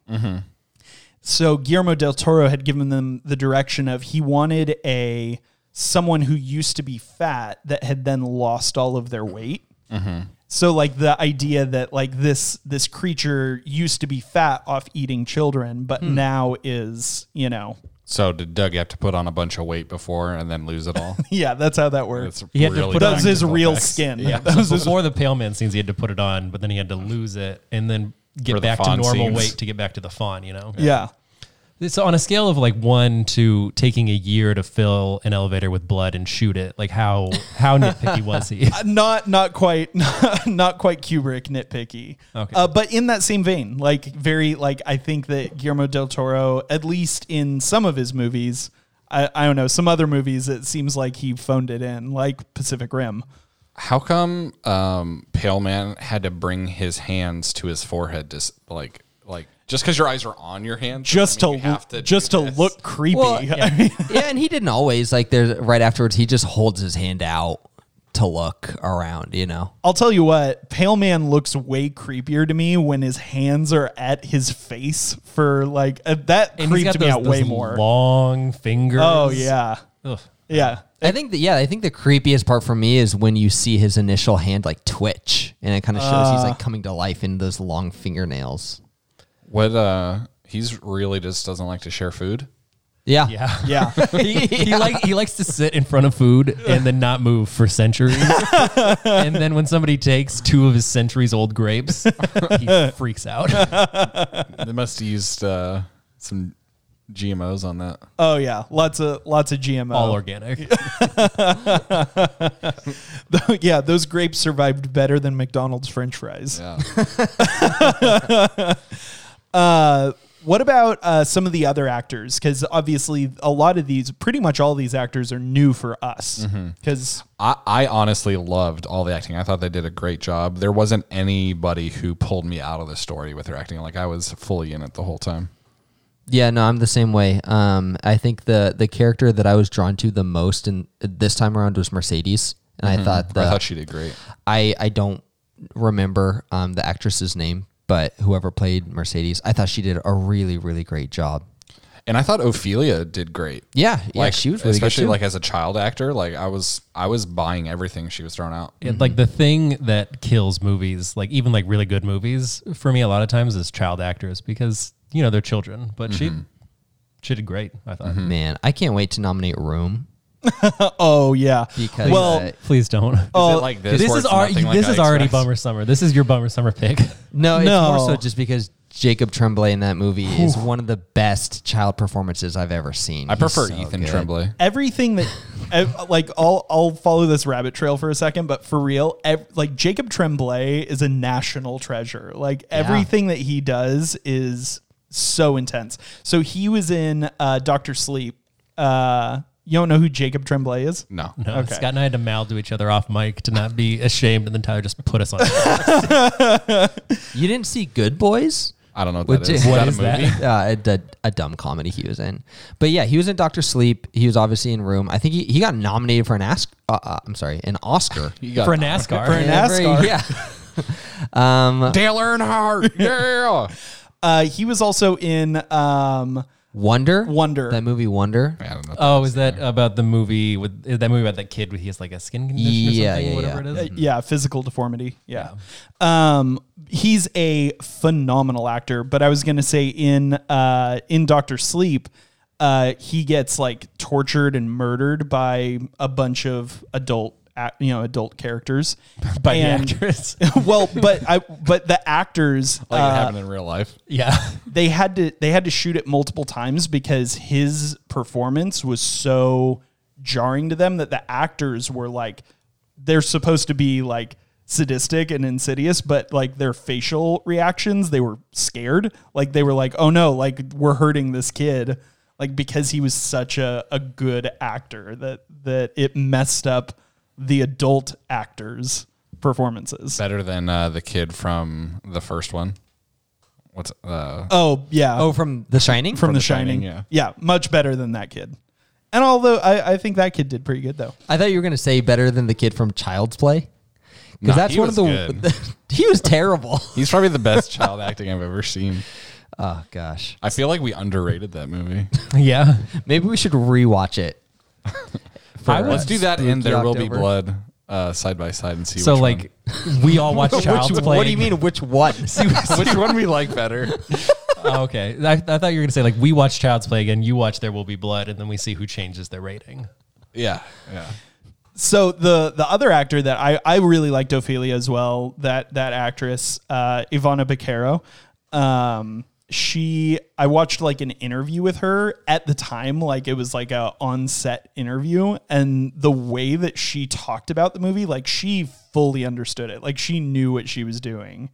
S5: So Guillermo del Toro had given them the direction of he wanted a someone who used to be fat that had then lost all of their weight. Mm-hmm. So like the idea that like this this creature used to be fat off eating children, but hmm. now is you know
S6: So did Doug have to put on a bunch of weight before and then lose it all?
S5: yeah that's how that works.
S6: It's
S4: He had to put
S5: that was his real
S6: effects.
S5: skin.
S6: Yeah.
S5: That was
S4: So
S5: his-
S4: before the pale man scenes he had to put it on, but then he had to lose it and then
S6: For
S4: get back to normal
S6: scenes.
S4: weight to get back to the faun, you know?
S5: yeah.
S4: So on a scale of like one to taking a year to fill an elevator with blood and shoot it, like how how nitpicky was he?
S5: Uh, not not quite not quite Kubrick nitpicky.
S4: Okay.
S5: Uh, but in that same vein, like very like I think that Guillermo del Toro, at least in some of his movies, I, I don't know, some other movies, it seems like he phoned it in, like Pacific Rim.
S6: How come um, Pale Man had to bring his hands to his forehead to s- like like just because your eyes are on your hands
S5: Just
S6: doesn't
S5: to,
S6: you have to
S5: just
S6: do
S5: to
S6: this?
S5: look creepy.
S3: Well,
S5: I mean,
S3: yeah, and he didn't always like. There's right afterwards, he just holds his hand out to look around. You know,
S5: I'll tell you what, Pale Man looks way creepier to me when his hands are at his face for like uh, that
S4: And he's
S5: creeped
S4: got
S5: me
S4: those,
S5: out way
S4: those
S5: more.
S4: long fingers.
S5: oh yeah.
S4: Ugh.
S5: Yeah.
S3: I think that yeah, I think the creepiest part for me is when you see his initial hand like twitch, and it kind of shows he's like coming to life in those long fingernails.
S6: What uh, he's really just doesn't like to share food.
S3: Yeah,
S4: Yeah.
S5: Yeah.
S4: he, he like he likes to sit in front of food and then not move for centuries. and then when somebody takes two of his centuries old grapes, he freaks out.
S6: They must have used uh, some GMOs on that.
S5: Oh yeah, lots of lots of GMO.
S4: All organic.
S5: yeah, those grapes survived better than McDonald's French fries.
S6: Yeah.
S5: Uh, what about uh, some of the other actors? Because obviously, a lot of these, pretty much all these actors, are new for us.
S6: Mm-hmm.
S5: Because
S6: I, I honestly loved all the acting. I thought they did a great job. There wasn't anybody who pulled me out of the story with their acting. Like I was fully in it the whole time.
S3: Yeah, no, I'm the same way. Um, I think the the character that I was drawn to the most in this time around was Mercedes, and I thought the
S6: I thought she did great.
S3: I I don't remember um, the actress's name, but whoever played Mercedes, I thought she did a really really great job.
S6: And I thought Ofelia did great.
S3: Yeah, yeah,
S6: like
S3: she was really
S6: especially
S3: good
S6: like as a child actor. Like I was, I was buying everything she was throwing out.
S4: It- Like the thing that kills movies, like even like really good movies, for me a lot of times is child actors because you know they're children. But she she did great. I thought.
S3: Man, I can't wait to nominate Room
S5: oh yeah,
S3: because
S5: well,
S3: uh,
S4: Please don't.
S6: Is
S5: Oh,
S6: it like this?
S4: this
S6: where
S4: is
S6: it's
S4: already
S6: nothing like
S4: this
S6: I
S4: is already
S6: expect?
S4: bummer summer. This is your bummer summer pick.
S3: no, it's
S5: No.
S3: more so just because Jacob Tremblay in that movie is one of the best child performances I've ever seen.
S6: I
S3: He's
S6: prefer
S3: so
S6: Ethan
S3: good.
S6: Tremblay.
S5: everything that ev- like I'll I'll follow this rabbit trail for a second, but for real, ev- like Jacob Tremblay is a national treasure. Like everything that he does is so intense. So he was in uh, Doctor Sleep. Uh, you don't know who Jacob Tremblay is?
S6: No.
S4: No,
S5: Okay.
S4: Scott and I had to mouth to each other off mic to not be ashamed, and then Tyler just put us on.
S3: You didn't see Good Boys?
S6: I don't know what
S3: Which
S6: that is.
S3: is-
S6: Is
S3: What
S6: that a
S4: is that?
S6: movie?
S3: uh, a, a dumb comedy he was in. But yeah, he was in Doctor Sleep. He was obviously in Room. I think he, he got nominated for an Ask. Uh, uh, I'm sorry, an Oscar.
S6: You got
S4: for NASCAR.
S5: For NASCAR.
S3: Yeah. um,
S6: Dale Earnhardt. Yeah.
S5: Uh, he was also in um,
S3: Wonder.
S5: Wonder.
S3: That movie Wonder.
S6: I don't know.
S4: Oh, is that about the movie with is that movie about that kid with he has like a skin condition or
S3: Yeah,
S4: something,
S3: yeah,
S4: whatever
S3: yeah.
S4: it is?
S5: Uh, yeah, physical deformity. Yeah. Um, he's a phenomenal actor, but I was gonna say in uh in Doctor Sleep, uh, he gets like tortured and murdered by a bunch of adult, ac- you know, adult characters.
S4: By the actress.
S5: well, but I but the actors
S6: like it
S5: uh,
S6: happened in real life.
S4: yeah.
S5: they had to they had to shoot it multiple times because his performance was so jarring to them that the actors were like they're supposed to be like sadistic and insidious but like their facial reactions they were scared like they were like oh no like we're hurting this kid like because he was such a, a good actor that that it messed up the adult actors performances
S6: Better than uh, the kid from the first one. What's uh?
S5: oh yeah
S3: Oh, from The Shining.
S5: from, The,
S6: The
S5: Shining.
S6: Shining,
S5: yeah. much better than that kid. And although I, I think that kid did pretty good though.
S3: I thought you were gonna say better than the kid from Child's Play.
S6: Nah,
S3: Because that's
S6: he
S3: one of
S6: was
S3: the. he was terrible.
S6: He's probably the best child acting I've ever seen.
S3: Oh gosh.
S6: I feel like we underrated that movie.
S4: Yeah.
S3: Maybe we should rewatch it. For,
S4: I
S6: Let's do that, and
S3: Spooky
S6: there will be
S3: October.
S6: blood uh, side by side, and see.
S4: So
S6: which
S4: like we all watch Child's
S3: Which,
S4: Play.
S3: what do you mean? Which one?
S6: one, which one we like better.
S4: Oh, okay. I, I thought you were gonna say like we watch Child's Play again. You watch There Will Be Blood, and then we see who changes their rating.
S6: yeah, yeah.
S5: So the the other actor that I, I really liked Ofelia as well, that that actress, uh, Ivana Baquero. Um she I watched like an interview with her at the time, like it was like a on set interview, and the way that she talked about the movie, like she fully understood it. Like she knew what she was doing.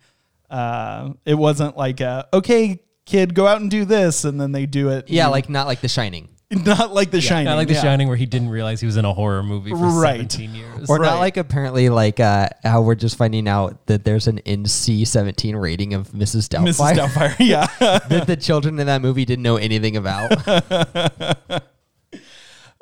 S5: Uh it wasn't like a okay, kid, go out and do this, and then they do it.
S3: yeah, like not like The Shining,
S5: not like the shining.
S4: Not like The
S5: yeah.
S4: Shining, where he didn't realize he was in a horror movie for
S5: Right.
S4: 17 years.
S3: or
S5: Right.
S3: not like apparently like uh, how we're just finding out that there's an NC seventeen rating of Mrs. Doubtfire
S5: Mrs. Doubtfire. Yeah.
S3: that the children in that movie didn't know anything about.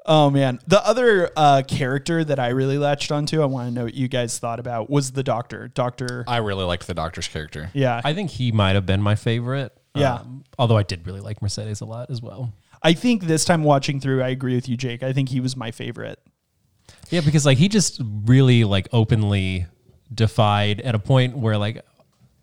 S5: Oh man, the other uh, character that I really latched onto, I want to know what you guys thought about, was the Doctor. Doctor,
S6: I really liked the doctor's character.
S5: yeah, I,
S4: I think he might have been my favorite.
S5: Yeah.
S4: Um, although I did really like Mercedes a lot as well.
S5: Think this time watching through, I agree with you, Jake. I think he was my favorite.
S4: Yeah, because like he just really like openly defied at a point where like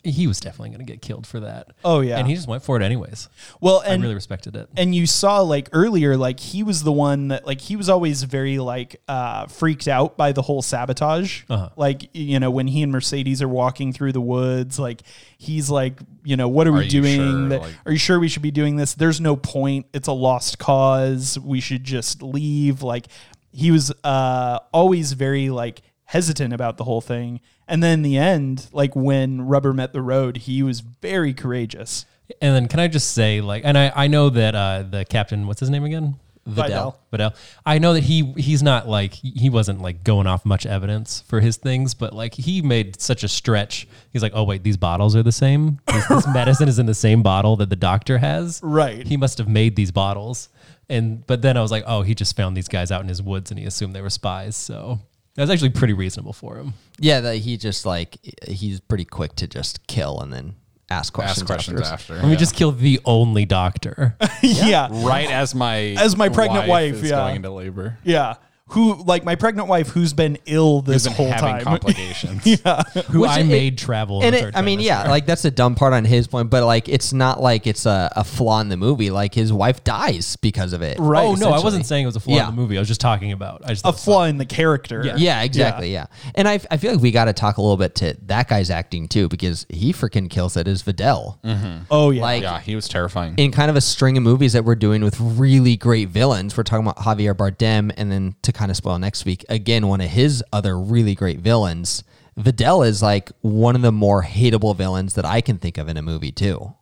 S4: he was definitely going to get killed for that.
S5: Oh, yeah.
S4: and he just went for it anyways.
S5: Well,
S4: I
S5: and
S4: really respected it.
S5: and you saw like earlier, like he was the one that like he was always very like uh, freaked out by the whole sabotage.
S4: Uh-huh.
S5: Like you know when he and Mercedes are walking through the woods, like he's like, you know, what are, we
S6: Are you
S5: doing?
S6: sure?
S5: That-
S6: Like-
S5: are you sure we should be doing this? There's no point. It's a lost cause. We should just leave. Like he was uh, always very like hesitant about the whole thing. And then in the end, like when rubber met the road, he was very courageous.
S4: And then can I just say like, and I I know that uh the captain, what's his name again?
S5: Vidal.
S4: Vidal. I know that he he's not like he wasn't like going off much evidence for his things, but like he made such a stretch. He's like, oh wait, these bottles are the same. This, this medicine is in the same bottle that the doctor has.
S5: Right.
S4: He must have made these bottles. And but then I was like, oh, he just found these guys out in his woods and he assumed they were spies. So that was actually pretty reasonable for him.
S3: yeah, that he just like he's pretty quick to just kill and then ask questions.
S6: Ask questions
S3: afterwards.
S6: after.
S4: Let me
S6: yeah.
S4: just kill the only doctor.
S5: yeah.
S6: right as my
S5: As my pregnant wife,
S6: is
S5: yeah.
S6: going into labor.
S5: Yeah. Who like my pregnant wife who's been ill this
S6: Who's been
S5: whole
S6: having
S5: time.
S6: complications.
S4: Who
S3: Which
S4: I
S3: it-
S4: made travel. in
S3: And
S4: the
S3: it,
S4: third
S3: I mean, yeah, like that's a dumb part on his point, but like it's not like it's a, a flaw in the movie. Like his wife dies because of it.
S5: Right.
S4: oh no, I wasn't saying it was a flaw
S3: Yeah.
S4: in the movie. I was just talking about. I just
S5: a
S4: thought it
S5: flaw in the character.
S4: Yeah.
S3: Yeah, exactly. Yeah. And I, I feel like we got to talk a little bit to that guy's acting too, because he freaking kills it as Vidal. Mm-hmm.
S5: Oh yeah.
S3: Like
S6: Yeah, he was terrifying.
S3: in kind of a string of movies that we're doing with really great villains. We're talking about Javier Bardem, and then to kind of spoil next week, again, one of his other really great villains. Vidal is like one of the more hateable villains that I can think of in a movie too.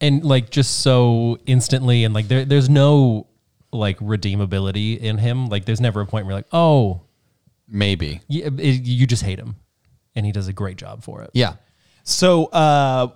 S4: and like just so instantly and like there there's no like redeemability in him like there's never a point where you're like oh
S6: Maybe.
S4: you, you just hate him and he does a great job for it
S3: Yeah.
S5: So uh,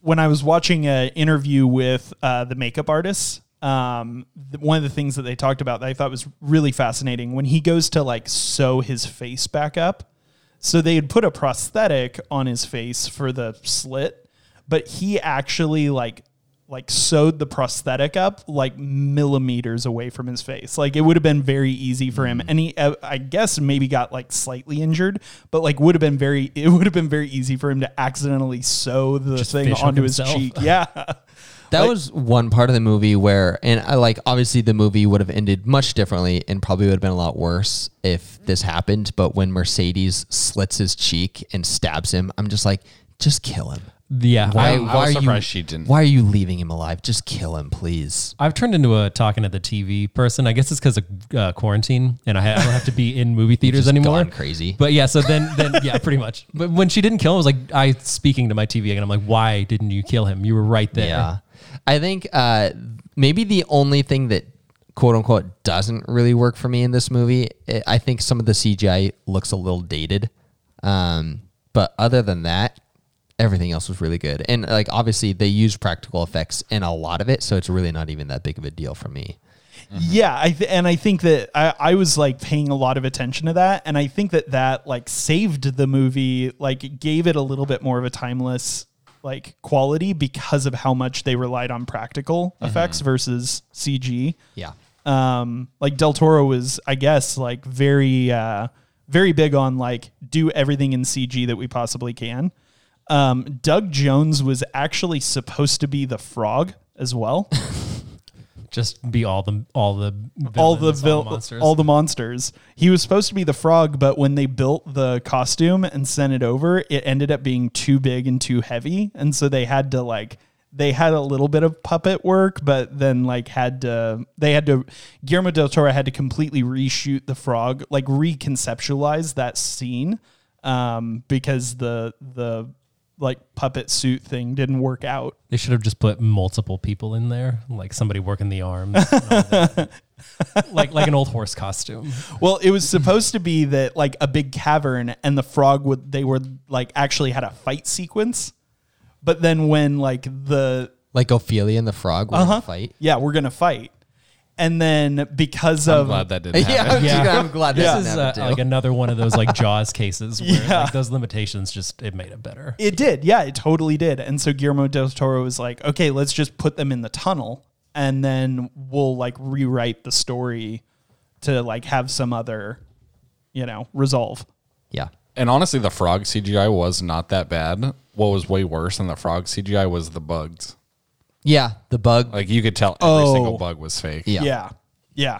S5: when I was watching an interview with uh, the makeup artist, um, one of the things that they talked about that I thought was really fascinating when he goes to like sew his face back up. So they had put a prosthetic on his face for the slit, but he actually like like sewed the prosthetic up like millimeters away from his face. Like it would have been very easy for him, and he uh, I guess maybe got like slightly injured, but like would have been very it would have been very easy for him to accidentally sew the thing onto his cheek. Yeah.
S3: That
S5: Like-
S3: was one part of the movie where, and I like, obviously the movie would have ended much differently and probably would have been a lot worse if this happened. But when Mercedes slits his cheek and stabs him, I'm just like, just kill him.
S4: yeah
S3: Why,
S4: I,
S6: I
S3: why
S6: was
S3: are you?
S6: she didn't.
S3: Why are you leaving him alive? Just kill him, please.
S4: I've turned into a talking at the TV person. I guess it's because of uh, quarantine, and I, ha- I don't have to be in movie theaters
S3: Just
S4: anymore.
S3: gone crazy.
S4: But yeah, so then, then yeah, pretty much. But when she didn't kill him, I was like, I speaking to my TV again. I'm like, why didn't you kill him? You were right there.
S3: Yeah. I think uh, maybe the only thing that quote unquote doesn't really work for me in this movie, I- I think some of the CGI looks a little dated. Um, but other than that, everything else was really good. And like obviously they use practical effects in a lot of it, so it's really not even that big of a deal for me.
S5: Yeah, I th- and I think that I, I was like paying a lot of attention to that, and I think that that like saved the movie, like gave it a little bit more of a timeless like quality because of how much they relied on practical effects versus CG.
S3: Yeah.
S5: Um, like Del Toro was, I guess, like very, uh, very big on like do everything in CG that we possibly can. Um, Doug Jones was actually supposed to be the frog as well.
S4: Just be all the all the
S5: all the vil-
S4: monsters.
S5: all the monsters. He was supposed to be the frog, but when they built the costume and sent it over, it ended up being too big and too heavy, and so they had to like they had a little bit of puppet work, but then like had to they had to Guillermo del Toro had to completely reshoot the frog, like reconceptualize that scene, um, because the the like puppet suit thing didn't work out.
S4: They should have just put multiple people in there, like somebody working the arms, and all that. like like an old horse costume.
S5: Well, it was supposed to be that like a big cavern and the frog would they were like actually had a fight sequence. But then when like the
S3: Like Ofelia and the frog were
S5: uh-huh,
S3: fight.
S5: yeah, we're gonna fight. And then because
S6: I'm
S5: of
S6: glad that didn't
S3: Yeah. I'm, I'm glad
S4: This
S3: this
S4: is uh,
S3: happen too.
S4: like another one of those like Jaws cases where
S5: Yeah.
S4: like those limitations just it made it better.
S5: it did, yeah, it totally did. And so Guillermo del Toro was like, okay, let's just put them in the tunnel and then we'll like rewrite the story to like have some other, you know, resolve.
S3: yeah.
S6: And honestly, the frog CGI was not that bad. What was way worse than the frog CGI was the bugs.
S3: Yeah. The bug.
S6: Like you could tell every
S5: Oh.
S6: single bug was fake.
S3: yeah.
S5: Yeah. Yeah.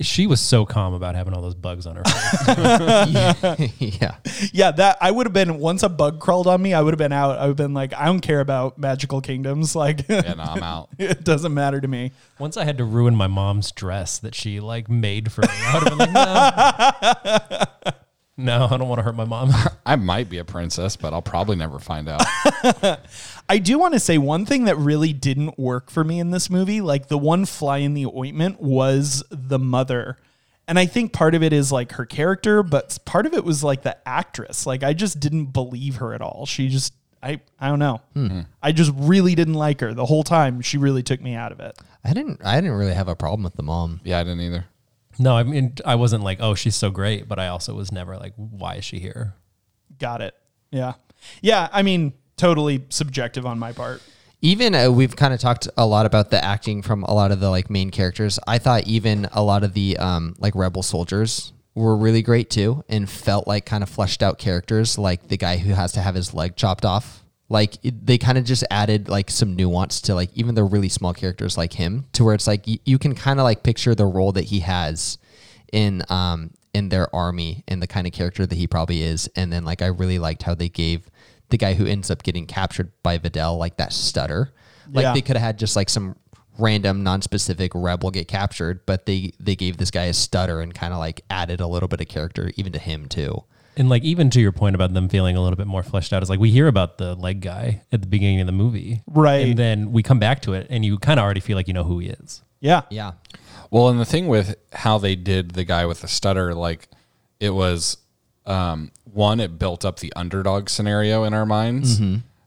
S4: She was so calm about having all those bugs on her face.
S3: yeah.
S5: Yeah, that I would have been once a bug crawled on me, I would have been out. I would have been like, I don't care about magical kingdoms. Like
S6: Yeah, no, I'm out.
S5: it doesn't matter to me.
S4: Once I had to ruin my mom's dress that she like made for me. I would have been like, no. No, I don't want to hurt my mom.
S6: I might be a princess, but I'll probably never find out.
S5: I do want to say one thing that really didn't work for me in this movie, like the one fly in the ointment was the mother. And I think part of it is like her character, but part of it was like the actress. Like I just didn't believe her at all. She just I I don't know. Hmm. I just really didn't like her the whole time. She really took me out of it.
S3: I didn't I didn't really have a problem with the mom.
S6: Yeah, I didn't either.
S4: No, I mean I wasn't like, oh, she's so great, but I also was never like, why is she here?
S5: Got it. Yeah. Yeah, I mean, totally subjective on my part.
S3: even uh, we've kind of talked a lot about the acting from a lot of the like main characters. I thought even a lot of the um, like rebel soldiers were really great too, and felt like kind of fleshed out characters, like the guy who has to have his leg chopped off. Like it, they kind of just added like some nuance to like even the really small characters like him, to where it's like y- you can kind of like picture the role that he has in um in their army and the kind of character that he probably is. And then like I really liked how they gave the guy who ends up getting captured by Vidal like that stutter. Like
S5: Yeah.
S3: they could have had just like some random non-specific rebel get captured, but they they gave this guy a stutter and kind of like added a little bit of character even to him too.
S4: And like even to your point about them feeling a little bit more fleshed out is like we hear about the leg guy at the beginning of the movie,
S5: Right.
S4: And then we come back to it, and you kind of already feel like you know who he is.
S5: Yeah.
S3: Yeah.
S6: Well, and the thing with how they did the guy with the stutter, like it was um, one, it built up the underdog scenario in our minds,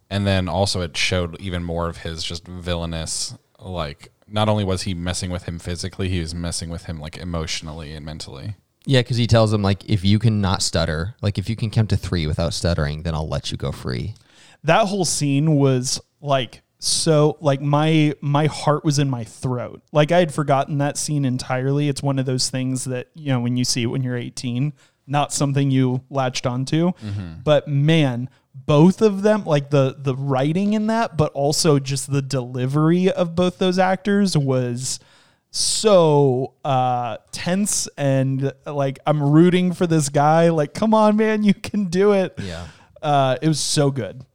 S6: and then also it showed even more of his just villainous. Like, not only was he messing with him physically, he was messing with him like emotionally and mentally.
S3: Yeah, because he tells him like if you can not stutter, like if you can count to three without stuttering, then I'll let you go free.
S5: that whole scene was like so like my my heart was in my throat. Like i had forgotten that scene entirely. It's one of those things that you know when you see it when you're 18 not something you latched onto. Mm-hmm. But man both of them like the the writing in that but also just the delivery of both those actors was so uh tense and like i'm rooting for this guy like come on man you can do it
S3: Yeah.
S5: uh it was so good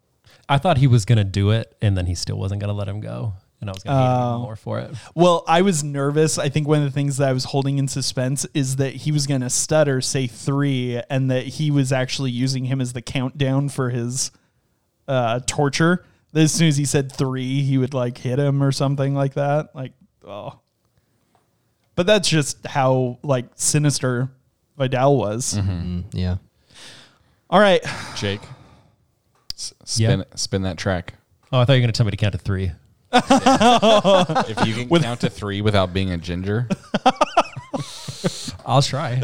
S4: I thought he was gonna do it, and then he still wasn't gonna let him go, and I was gonna hate him more for it.
S5: Well, I was nervous. I think one of the things that I was holding in suspense is that he was going to stutter, say three, and that he was actually using him as the countdown for his uh, torture. That As soon as he said three, he would like hit him or something like that. Like, oh. But that's just how like sinister Vidal was.
S3: Mm, yeah.
S5: All right.
S6: Jake, s- spin
S4: Yeah.
S6: spin that track.
S4: Oh, I thought you were gonna tell me to count to three.
S6: If you can count to three without being a ginger,
S4: I'll try.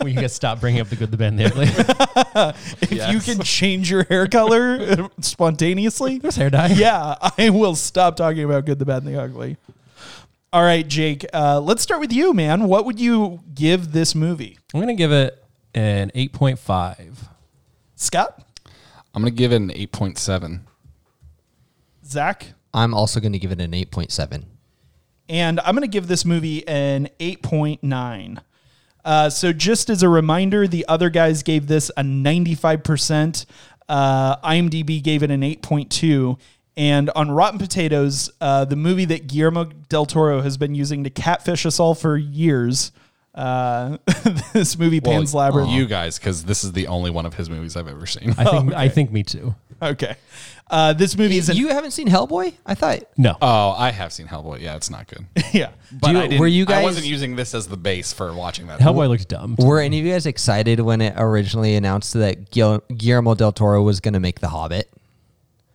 S4: Will you guys stop bringing up the good, the bad, and the ugly?
S5: If you
S6: Yes.
S5: can change your hair color spontaneously,
S4: There's hair dye.
S5: yeah, I will stop talking about good, the bad, and the ugly. All right, Jake. Uh, let's start with you, man. What would you give this movie,
S4: I'm gonna give it an eight point five.
S5: Scott,
S6: I'm gonna give it an eight point seven.
S5: Zach,
S3: I'm also going to give it an 8.7.
S5: and I'm going to give this movie an eight point nine. Uh, so, just as a reminder, the other guys gave this a 95%. Uh, IMDb gave it an 8.2. And on Rotten Potatoes, uh, the movie that Guillermo del Toro has been using to catfish us all for years, uh, this movie, Pan's Labyrinth.
S6: You guys, because this is the only one of his movies I've ever seen.
S4: I think I think me too.
S5: Okay. Uh, this movie is an,
S3: You haven't seen Hellboy? I thought.
S4: No.
S6: Oh, I have seen Hellboy. Yeah, it's not good.
S5: yeah.
S6: But
S3: you-
S6: I didn't,
S3: were you guys?
S6: I
S3: guys-
S6: wasn't using this as the base for watching that.
S4: Hellboy looked dumb.
S3: Were any of you guys excited when it originally announced that Guillermo del Toro was going to make The Hobbit?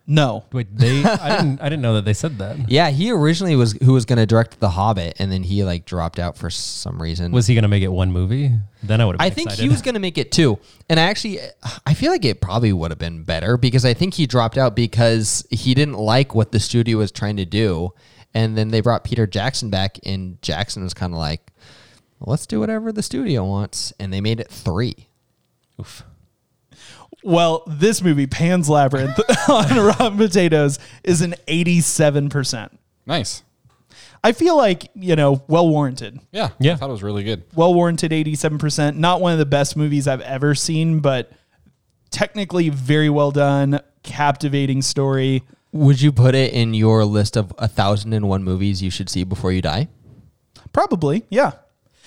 S5: No.
S4: Wait, they? I didn't. I didn't know that they said that.
S3: Yeah, he originally was who was going to direct The Hobbit, and then he like dropped out for some reason.
S4: Was he gonna make it one movie? Then I would have.
S3: I think he was going to make it two, And I actually, I feel like it probably would have been better because I think he dropped out because he didn't like what the studio was trying to do. And then they brought Peter Jackson back, and Jackson was kind of like, well, let's do whatever the studio wants. And they made it three.
S4: Oof.
S5: Well, this movie, Pan's Labyrinth, on Rotten Potatoes, is an 87%.
S6: Nice.
S5: I feel like, you know, well warranted.
S6: Yeah.
S4: Yeah.
S6: I thought it was really good.
S5: Well warranted 87%. Not one of the best movies I've ever seen, but technically very well done, captivating story.
S3: Would you put it in your list of a thousand and one movies you should see before you die?
S5: Probably, yeah.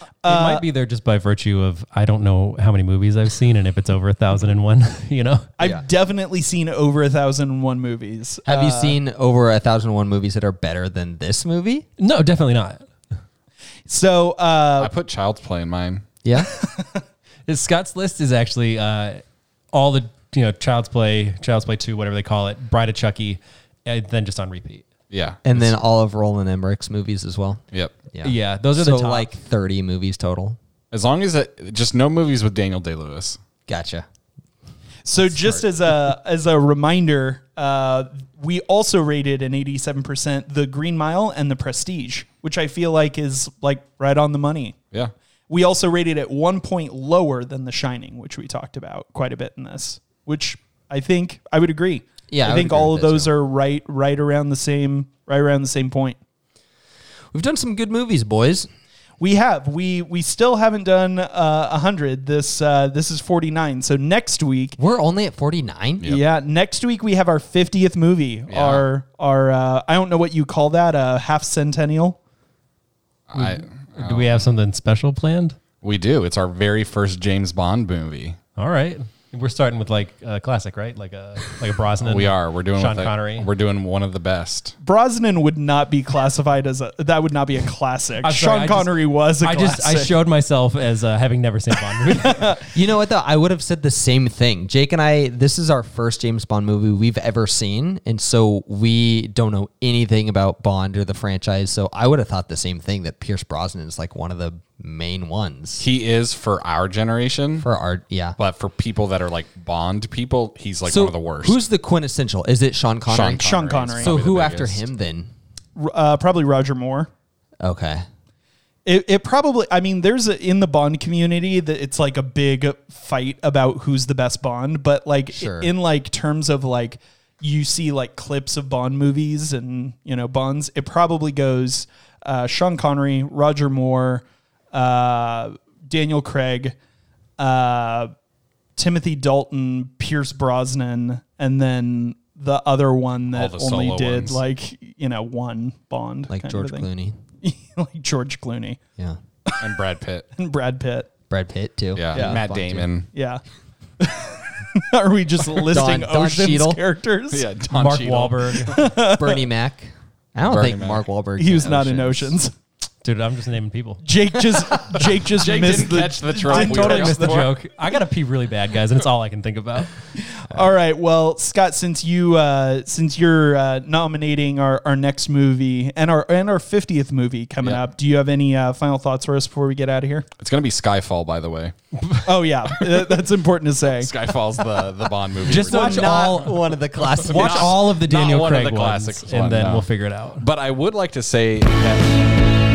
S4: It might be there just by virtue of I don't know how many movies I've seen, and if it's over a thousand and one, you know.
S5: I've
S3: Yeah.
S5: definitely seen over a thousand and one movies.
S3: Have you
S5: Uh,
S3: seen over a thousand and one movies that are better than this movie?
S4: No, definitely not.
S5: So, uh,
S6: I put Child's Play in mine.
S3: Yeah.
S4: Scott's list is actually uh, all the you know Child's Play, Child's Play Two, whatever they call it, Bride of Chucky, and then just on repeat.
S6: Yeah.
S3: and then all of Roland Emmerich's movies as well.
S6: Yep.
S3: Yeah.
S4: Yeah, those are
S3: so
S4: the top.
S3: like 30 movies total.
S6: As long as it, just no movies with Daniel Day Lewis.
S3: Gotcha.
S5: So just as a as a reminder, uh, we also rated an 87% The Green Mile and The Prestige, which I feel like is like right on the money.
S6: Yeah.
S5: We also rated it one point lower than The Shining, which we talked about quite a bit in this, which I think I would agree.
S3: Yeah, I
S5: I, think all of those
S3: too.
S5: are right, right around the same, right around the same point.
S3: We've done some good movies, boys.
S5: We have we we still haven't done uh, a hundred. This uh, this is forty nine. So next week,
S3: We're only at 49.
S5: yeah, next week we have our fiftieth movie.
S6: Yeah.
S5: Our our uh, I don't know what you call that a half centennial.
S6: I,
S4: Do we have something special planned?
S6: we do. It's our very first James Bond movie.
S4: All right. We're starting with like a classic, right? Like a like a Brosnan.
S6: We are. We're doing
S4: Sean
S6: with a-
S4: Connery.
S6: We're doing one of the best.
S5: Brosnan would not be classified as a that would not be a classic.
S4: I'm sorry,
S5: Sean
S4: just-
S5: Connery was a
S4: I
S5: classic.
S4: just I showed myself as uh, having never seen Bond movie.
S3: You know what though? I would have said the same thing. Jake and I, this is our first James Bond movie we've ever seen, and so we don't know anything about Bond or the franchise. So I would have thought the same thing that Pierce Brosnan is like one of the main ones
S6: He is for our generation,
S3: for our yeah.
S6: but for people that are like Bond people, he's like
S3: so
S6: one of the worst.
S3: who's the quintessential? Is it Sean Connery?
S5: Sean
S6: is
S5: Connery.
S3: so who after him then?
S5: uh, probably Roger Moore.
S3: Okay.
S5: It, it probably I mean there's a, in the Bond community that it's like a big fight about who's the best Bond, but like
S3: Sure.
S5: in like terms of like you see like clips of Bond movies and you know Bonds, it probably goes uh, Sean Connery, Roger Moore, uh, Daniel Craig, uh, Timothy Dalton, Pierce Brosnan, and then the other one that
S6: the
S5: only
S6: solo
S5: did
S6: ones.
S5: like you know one Bond,
S3: Like
S5: kind
S3: George
S5: of thing.
S3: Clooney.
S5: like George Clooney
S3: Yeah.
S6: and Brad Pitt.
S5: and Brad Pitt.
S3: Brad Pitt too.
S6: Yeah,
S5: Yeah.
S6: Matt
S3: Bond too.
S6: Damon.
S5: Yeah. Are we just listing
S3: Don
S5: Ocean's
S3: Cheadle.
S5: characters?
S6: Yeah, Don
S4: Mark
S6: Cheadle.
S4: Wahlberg.
S3: Bernie Mac. I don't
S6: Bernie
S3: think
S6: Mac.
S3: Mark Wahlberg.
S5: He was not in Oceans.
S4: Dude, I'm just naming people.
S5: Jake just Jake just
S6: Jake
S5: missed
S6: didn't
S5: the
S6: catch the trope.
S5: didn't
S6: we
S4: Totally
S6: going
S4: missed the
S6: for.
S4: joke. I gotta pee really bad, guys, and it's all I can think about.
S5: All right. Well, Scott, since you uh, since you're uh, nominating our, our next movie and our and our fiftieth movie coming
S6: Yeah.
S5: up, do you have any uh, final thoughts for us before we get out of here?
S6: It's gonna be Skyfall, by the way.
S5: Oh yeah, Uh, that's important to say.
S6: Skyfall's the the Bond movie.
S4: Just
S6: we're
S4: watch
S6: doing.
S4: all
S3: one of the classics.
S4: watch
S6: Not-
S4: all of the
S6: not
S4: Daniel
S6: one of
S4: Craig
S6: the
S4: ones,
S6: classics
S4: and
S6: one,
S4: then
S6: no.
S4: we'll figure it out.
S6: But I would like to say that